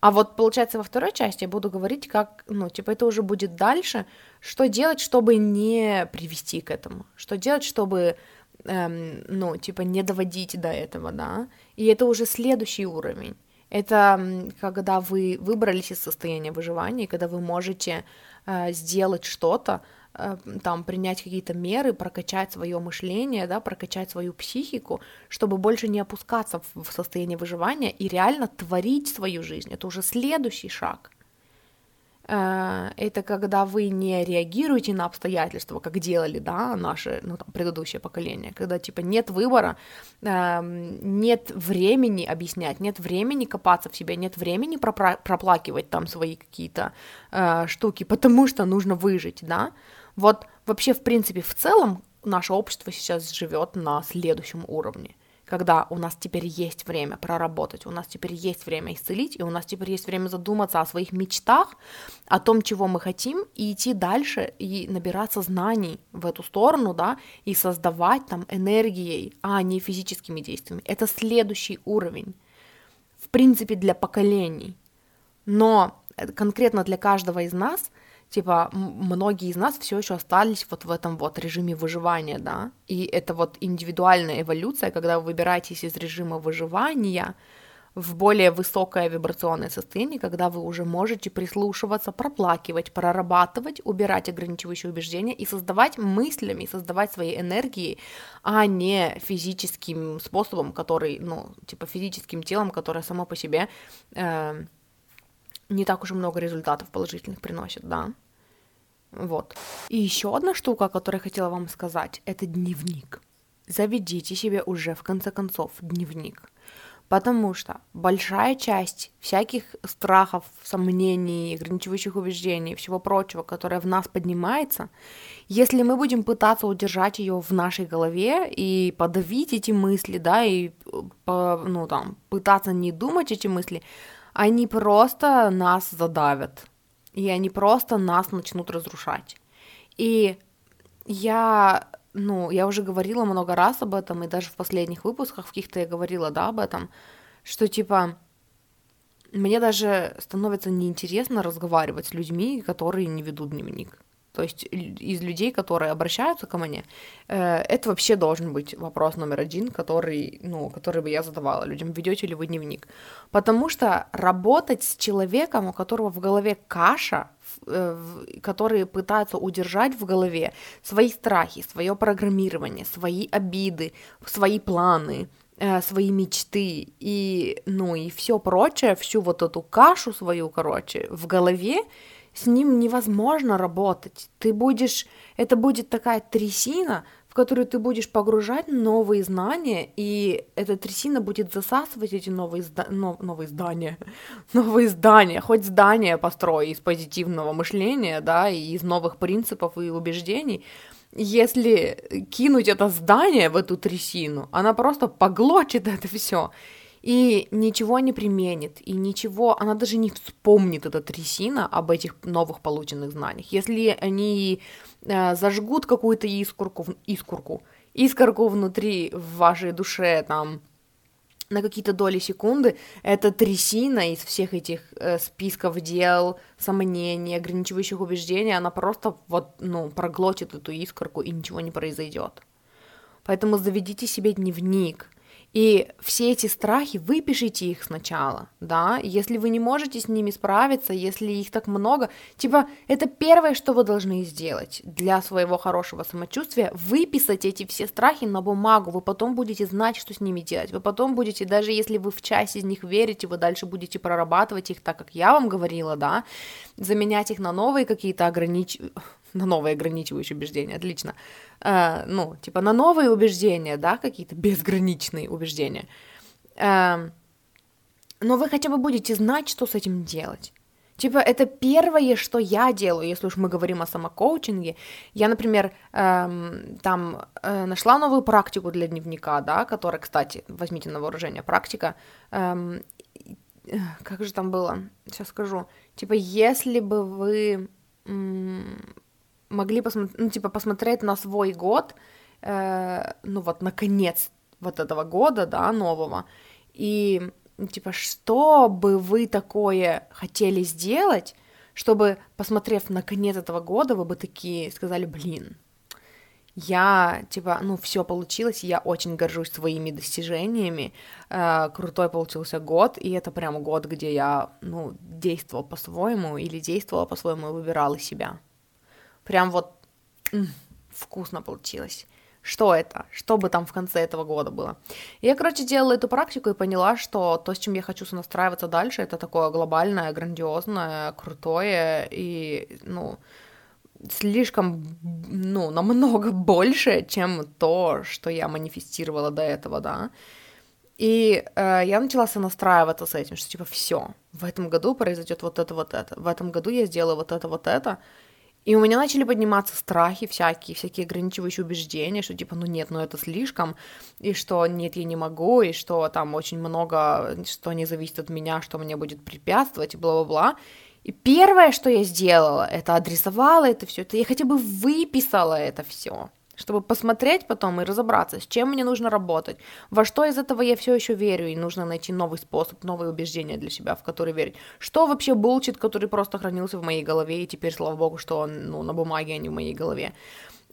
А вот, получается, во второй части я буду говорить, как, ну, типа, это уже будет дальше, что делать, чтобы не привести к этому, что делать, чтобы, эм, ну, типа, не доводить до этого, да, и это уже следующий уровень. Это когда вы выбрались из состояния выживания, когда вы можете э, сделать что-то, там принять какие-то меры, прокачать свое мышление, да, прокачать свою психику, чтобы больше не опускаться в, состояние выживания и реально творить свою жизнь. Это уже следующий шаг. Э, это когда вы не реагируете на обстоятельства, как делали, да, наши, ну, там, предыдущее поколение, когда, типа, нет выбора, эм, нет времени объяснять, нет времени копаться в себе, нет времени проплакивать там свои какие-то э, штуки, потому что нужно выжить, да, вот вообще, в принципе, в целом наше общество сейчас живет на следующем уровне – когда у нас теперь есть время проработать, у нас теперь есть время исцелить, и у нас теперь есть время задуматься о своих мечтах, о том, чего мы хотим, и идти дальше, и набираться знаний в эту сторону, да, и создавать там энергией, а не физическими действиями. Это следующий уровень, в принципе, для поколений. Но конкретно для каждого из нас – типа, многие из нас все еще остались вот в этом вот режиме выживания, да, и это вот индивидуальная эволюция, когда вы выбираетесь из режима выживания в более высокое вибрационное состояние, когда вы уже можете прислушиваться, проплакивать, прорабатывать, убирать ограничивающие убеждения и создавать мыслями, создавать своей энергией, а не физическим способом, который, ну, типа физическим телом, которое само по себе э, не так уж и много результатов положительных приносит, да. Вот. И еще одна штука, которую я хотела вам сказать, это дневник. Заведите себе уже в конце концов дневник. Потому что большая часть всяких страхов, сомнений, ограничивающих убеждений, всего прочего, которое в нас поднимается, если мы будем пытаться удержать ее в нашей голове и подавить эти мысли, да, и ну, там, пытаться не думать эти мысли, они просто нас задавят, и они просто нас начнут разрушать. И я, ну, я уже говорила много раз об этом, и даже в последних выпусках в каких-то я говорила, да, об этом, что, типа, мне даже становится неинтересно разговаривать с людьми, которые не ведут дневник то есть из людей, которые обращаются ко мне, э, это вообще должен быть вопрос номер один, который, ну, который бы я задавала людям, ведете ли вы дневник. Потому что работать с человеком, у которого в голове каша, э, который пытается удержать в голове свои страхи, свое программирование, свои обиды, свои планы, э, свои мечты и, ну, и все прочее, всю вот эту кашу свою, короче, в голове, с ним невозможно работать. Ты будешь, это будет такая трясина, в которую ты будешь погружать новые знания, и эта трясина будет засасывать эти новые, зда... но... новые здания, новые здания, хоть здание построй из позитивного мышления, да, и из новых принципов и убеждений, если кинуть это здание в эту трясину, она просто поглотит это все и ничего не применит, и ничего, она даже не вспомнит, эта трясина, об этих новых полученных знаниях. Если они э, зажгут какую-то искорку, искорку, искорку внутри в вашей душе, там, на какие-то доли секунды, эта трясина из всех этих э, списков дел, сомнений, ограничивающих убеждений, она просто вот, ну, проглотит эту искорку, и ничего не произойдет. Поэтому заведите себе дневник, и все эти страхи, выпишите их сначала, да, если вы не можете с ними справиться, если их так много, типа, это первое, что вы должны сделать для своего хорошего самочувствия, выписать эти все страхи на бумагу, вы потом будете знать, что с ними делать, вы потом будете, даже если вы в часть из них верите, вы дальше будете прорабатывать их так, как я вам говорила, да, заменять их на новые какие-то огранич на новые ограничивающие убеждения, отлично. Э, ну, типа на новые убеждения, да, какие-то безграничные убеждения. Э, но вы хотя бы будете знать, что с этим делать. Типа, это первое, что я делаю, если уж мы говорим о самокоучинге. Я, например, эм, там э, нашла новую практику для дневника, да, которая, кстати, возьмите на вооружение, практика. Эм, как же там было? Сейчас скажу. Типа, если бы вы могли посмотреть, ну, типа, посмотреть на свой год, э, ну, вот, наконец вот этого года, да, нового, и, типа, что бы вы такое хотели сделать, чтобы, посмотрев на конец этого года, вы бы такие сказали, блин, я, типа, ну, все получилось, я очень горжусь своими достижениями, э, крутой получился год, и это прям год, где я, ну, действовал по-своему или действовала по-своему и выбирала себя. Прям вот м, вкусно получилось. что это, что бы там в конце этого года было. я, короче, делала эту практику и поняла, что то, с чем я хочу сонастраиваться дальше, это такое глобальное, грандиозное, крутое и, ну, слишком, ну, намного больше, чем то, что я манифестировала до этого, да. И э, я начала сонастраиваться с этим, что типа все, в этом году произойдет вот это, вот это, в этом году я сделаю вот это, вот это. И у меня начали подниматься страхи всякие, всякие ограничивающие убеждения, что типа, ну нет, ну это слишком, и что нет, я не могу, и что там очень много, что не зависит от меня, что мне будет препятствовать, и бла-бла-бла. И первое, что я сделала, это адресовала это все, это я хотя бы выписала это все чтобы посмотреть потом и разобраться, с чем мне нужно работать, во что из этого я все еще верю, и нужно найти новый способ, новые убеждения для себя, в которые верить. Что вообще булчит, который просто хранился в моей голове, и теперь, слава богу, что он ну, на бумаге, а не в моей голове.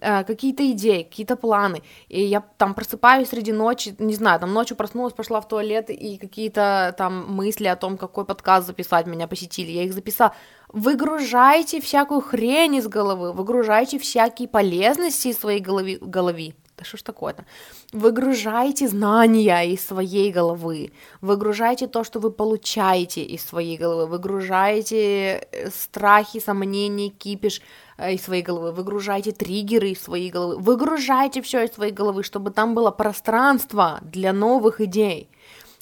Э, какие-то идеи, какие-то планы. И я там просыпаюсь среди ночи, не знаю, там ночью проснулась, пошла в туалет, и какие-то там мысли о том, какой подкаст записать меня посетили. Я их записала. Выгружайте всякую хрень из головы, выгружайте всякие полезности из своей головы, головы да что ж такое-то? Выгружайте знания из своей головы, выгружайте то, что вы получаете из своей головы, выгружайте э, страхи, сомнения, кипиш из своей головы, выгружайте триггеры из своей головы, выгружайте все из своей головы, чтобы там было пространство для новых идей.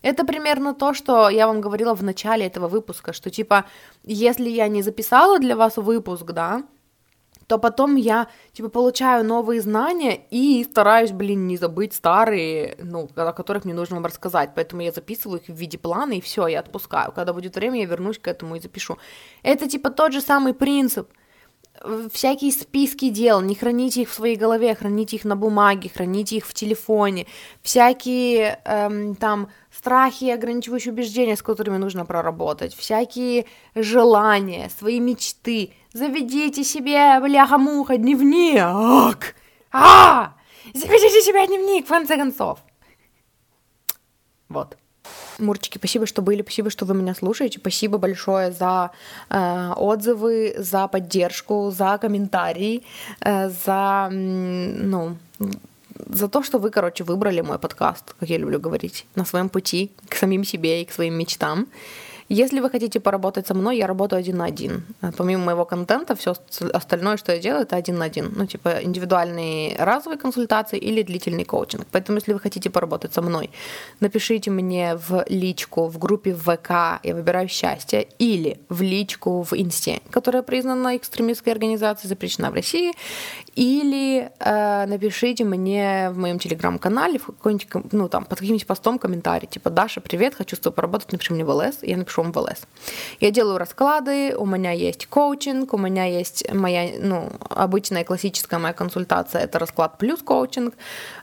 Это примерно то, что я вам говорила в начале этого выпуска, что типа, если я не записала для вас выпуск, да, то потом я, типа, получаю новые знания и стараюсь, блин, не забыть старые, ну, о которых мне нужно вам рассказать. Поэтому я записываю их в виде плана, и все, я отпускаю. Когда будет время, я вернусь к этому и запишу. Это, типа, тот же самый принцип. Всякие списки дел, не храните их в своей голове, храните их на бумаге, храните их в телефоне. Всякие эм, там страхи и ограничивающие убеждения, с которыми нужно проработать. Всякие желания, свои мечты – Заведите себе, бляха-муха, дневник. А! Заведите себе дневник, в конце концов. Вот. Мурчики, спасибо, что были, спасибо, что вы меня слушаете, спасибо большое за э, отзывы, за поддержку, за комментарии, э, за, ну, за то, что вы, короче, выбрали мой подкаст, как я люблю говорить, на своем пути к самим себе и к своим мечтам. Если вы хотите поработать со мной, я работаю один на один. Помимо моего контента, все остальное, что я делаю, это один на один. Ну, типа индивидуальные разовые консультации или длительный коучинг. Поэтому, если вы хотите поработать со мной, напишите мне в личку в группе ВК «Я выбираю счастье» или в личку в Инсте, которая признана экстремистской организацией, запрещена в России, или э, напишите мне в моем телеграм-канале в какой-нибудь, ну, там, под каким-нибудь постом комментарий, типа «Даша, привет, хочу с тобой поработать, напиши мне в ЛС», я напишу большом ВЛС. Я делаю расклады, у меня есть коучинг, у меня есть моя, ну, обычная классическая моя консультация, это расклад плюс коучинг.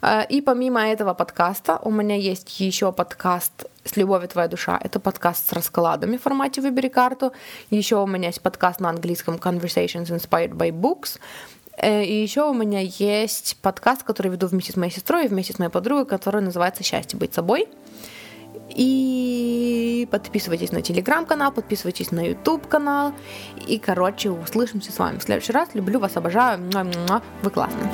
Э, и помимо этого подкаста у меня есть еще подкаст с любовью твоя душа. Это подкаст с раскладами в формате «Выбери карту». Еще у меня есть подкаст на английском Conversations Inspired by Books. Э, и еще у меня есть подкаст, который веду вместе с моей сестрой и вместе с моей подругой, который называется «Счастье быть собой». И подписывайтесь на телеграм-канал, подписывайтесь на YouTube канал. И, короче, услышимся с вами в следующий раз. Люблю вас, обожаю. Вы классные.